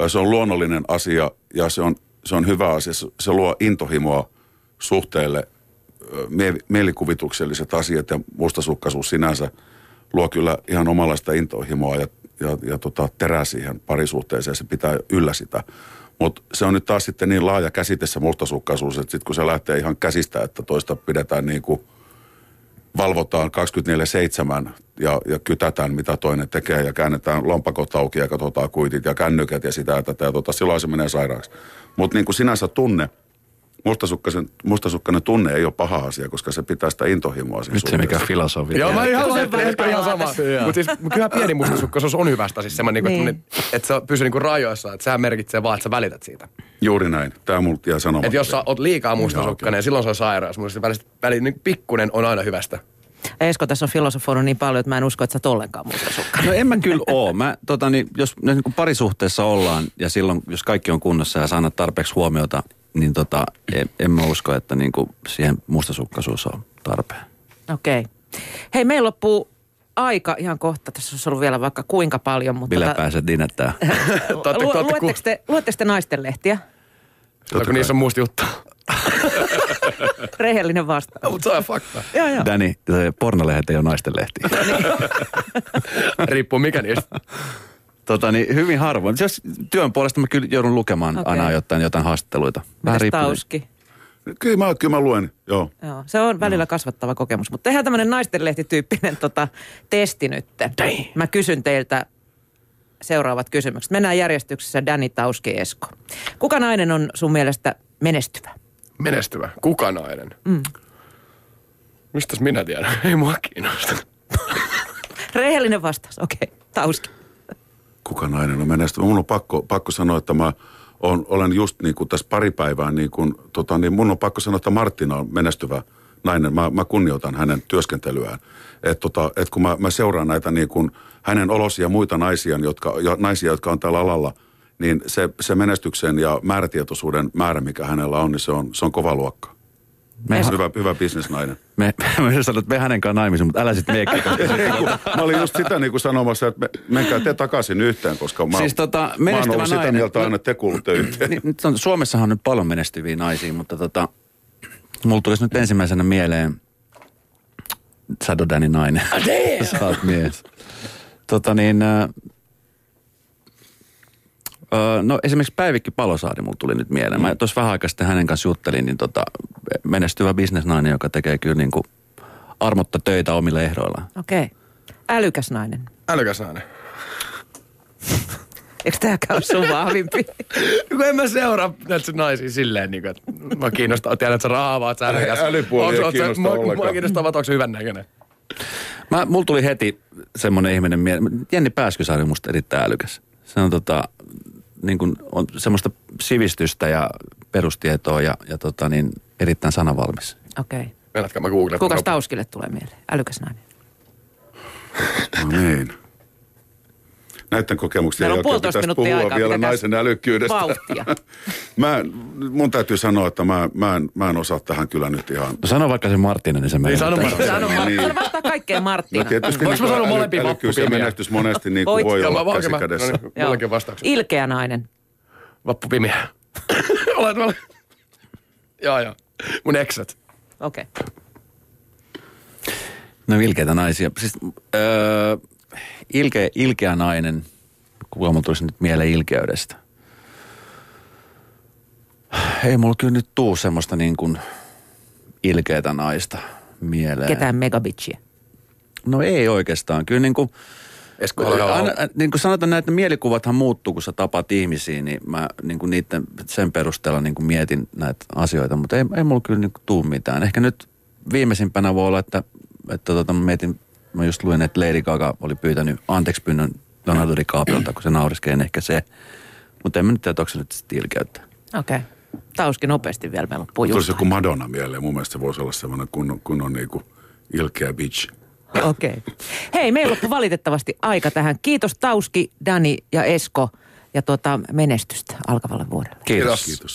ö, se on luonnollinen asia ja se on, se on hyvä asia. Se, se luo intohimoa suhteelle ö, mie, mielikuvitukselliset asiat ja mustasukkaisuus sinänsä luo kyllä ihan omanlaista intohimoa ja, ja, ja tota, terää siihen parisuhteeseen. Se pitää yllä sitä. Mutta se on nyt taas sitten niin laaja käsite se mustasukkaisuus, että sitten kun se lähtee ihan käsistä, että toista pidetään niin kuin valvotaan 24-7 ja, ja kytätään, mitä toinen tekee ja käännetään lompakot auki ja katsotaan kuitit ja kännykät ja sitä ja tätä ja tota, silloin se menee sairaaksi. Mutta niin kuin sinänsä tunne, mustasukkaisen, mustasukkainen tunne ei ole paha asia, koska se pitää sitä intohimoa siinä Nyt se mikä filosofia. Joo, mä ihan että ihan sama. Mutta siis kyllä pieni mustasukkaisuus on hyvästä. Siis semmoinen, Niin. niin. että, että se pysyy niinku rajoissa. Että sehän merkitsee vaan, että sä välität siitä. Juuri näin. Tämä mulla jää sanomatta. Että jos sä oot liikaa mustasukkainen, niin silloin se on sairaus. Mutta se välissä, väli, niin pikkunen on aina hyvästä. Esko tässä on filosofoinut niin paljon, että mä en usko, että sä oot ollenkaan mustasukkainen. No en mä kyllä oo. Mä, tota, niin, jos niin kuin parisuhteessa ollaan ja silloin, jos kaikki on kunnossa ja saanut tarpeeksi huomiota, niin tota, en, en mä usko, että niin kuin siihen mustasukkaisuus on tarpeen. Okei. Okay. Hei, meillä loppuu aika ihan kohta. Tässä olisi ollut vielä vaikka kuinka paljon, mutta... Ville tota- pääset dinettää. Totta- totta- Lu- luetteko, te, luetteko te naistenlehtiä? Mutta kun niissä on musta juttu. Rehellinen vastaus. Mutta se on fakta. joo, joo. Danny, se pornolehdet ei ole naisten lehti. Riippuu mikä niistä. Tota, niin, hyvin harvoin. Jos työn puolesta mä kyllä joudun lukemaan Okei. aina jotain, jotain haastatteluita. Riippuu. Tauski? Kyllä mä, kyllä mä luen, joo. Joo, se on välillä kasvattava kokemus. Mutta tehdään tämmöinen naistenlehtityyppinen tota, testi nyt. Mä kysyn teiltä seuraavat kysymykset. Mennään järjestyksessä Danny, Tauski, Esko. Kuka nainen on sun mielestä menestyvä? Menestyvä. Kuka nainen? Mm. Mistäs minä tiedän? Ei mua kiinnosta. Rehellinen vastaus, okei. Okay. Tauski. Kuka nainen on menestyvä? Mun on pakko, pakko sanoa, että mä on, olen just niin kuin tässä pari päivää, niin kuin, tota, niin mun on pakko sanoa, että Martina on menestyvä nainen. Mä, mä kunnioitan hänen työskentelyään. Et, tota, et kun mä, mä seuraan näitä niin kuin hänen olosia ja muita naisia jotka, jo, naisia, jotka on tällä alalla, niin se, se menestyksen ja määrätietoisuuden määrä, mikä hänellä on, niin se on, se on kova luokka. Me hyvä, hyvä bisnesnainen. Me, me, me sanoin, että me hänen kanssa naimisiin, mutta älä sitten meekään. mä olin just sitä niin kuin sanomassa, että me, menkää te takaisin yhteen, koska mä, siis tota, mä oon ollut sitä mieltä aina, että te kuulutte yhteen. Niin, Suomessahan on nyt paljon menestyviä naisia, mutta tota, mulla tulisi nyt ensimmäisenä mieleen Sadodani nainen. Sä oot mies. Tota niin, no esimerkiksi Päivikki Palosaari mulla tuli nyt mieleen. Mä tuossa vähän aikaa sitten hänen kanssa juttelin, niin tota, menestyvä bisnesnainen, joka tekee kyllä niin kuin armotta töitä omille ehdoillaan. Okei. Okay. Älykäs nainen. Älykäs nainen. Eikö tämäkään ole sun vahvimpi? kun en mä seuraa näitä naisia silleen, niin kuin, että mä kiinnostaa, tiedän, että sä raavaat, sä älykäs. Älypuoli ei kiinnostaa ollenkaan. Mä kiinnostaa, että onko se hyvän näköinen. Mä, mulla tuli heti semmoinen ihminen mieleen. Jenni Pääskysaari on musta erittäin älykäs. Se on tota, niin kuin on semmoista sivistystä ja perustietoa ja, ja tota niin, erittäin sanavalmis. Okei. Okay. Meinaatko mä googletan? Kukas Tauskille tulee mieleen? Älykäs nainen. No niin. Näiden kokemuksien jälkeen pitäisi puhua aikaa, vielä naisen älykkyydestä. Vauhtia. mä, mun täytyy sanoa, että mä, mä, en, mä en osaa tähän kyllä nyt ihan... No sano vaikka se Martina, niin se menee. Niin sano Martina. Sano Martina. Niin. Vastaa kaikkeen Martina. No tietysti Voinko mä sanoa molempia älykkyys ja menestys monesti niin kuin voi olla käsi kädessä. No niin, mullakin vastaukset. Ilkeä nainen. Vappupimiä. Olet mä... Joo, joo. Mun eksät. Okei. Okay. No ilkeitä naisia. Siis, öö, ilkeä, ilkeä nainen, mulla tulisi nyt mieleen ilkeydestä? Ei mulla kyllä nyt tuu semmoista niin kuin ilkeätä naista mieleen. Ketään megabitchiä? No ei oikeastaan. Kyllä niin kuin, Esko aina, niin kuin sanotaan, että mielikuvathan muuttuu, kun sä tapaat ihmisiä, niin mä niin kuin niiden, sen perusteella niin kuin mietin näitä asioita, mutta ei, ei mulla kyllä niin kuin tuu mitään. Ehkä nyt viimeisimpänä voi olla, että, että tota, mä mietin, mä just luin, että Lady Gaga oli pyytänyt anteeksi pyynnön Leonardo DiCapriolta, kun se nauriskee ehkä se. Mutta en mä nyt tiedä, onko se nyt. Okei. Okay. Tauski nopeasti vielä, meillä loppuu Tulisi joku Madonna mieleen. Mun mielestä se voisi olla semmoinen kunnon, kunnon niinku ilkeä bitch. Okei. Okay. Hei, meillä loppui valitettavasti aika tähän. Kiitos Tauski, Dani ja Esko ja tuota, menestystä alkavalle vuodelle. Kiitos. Kiitos.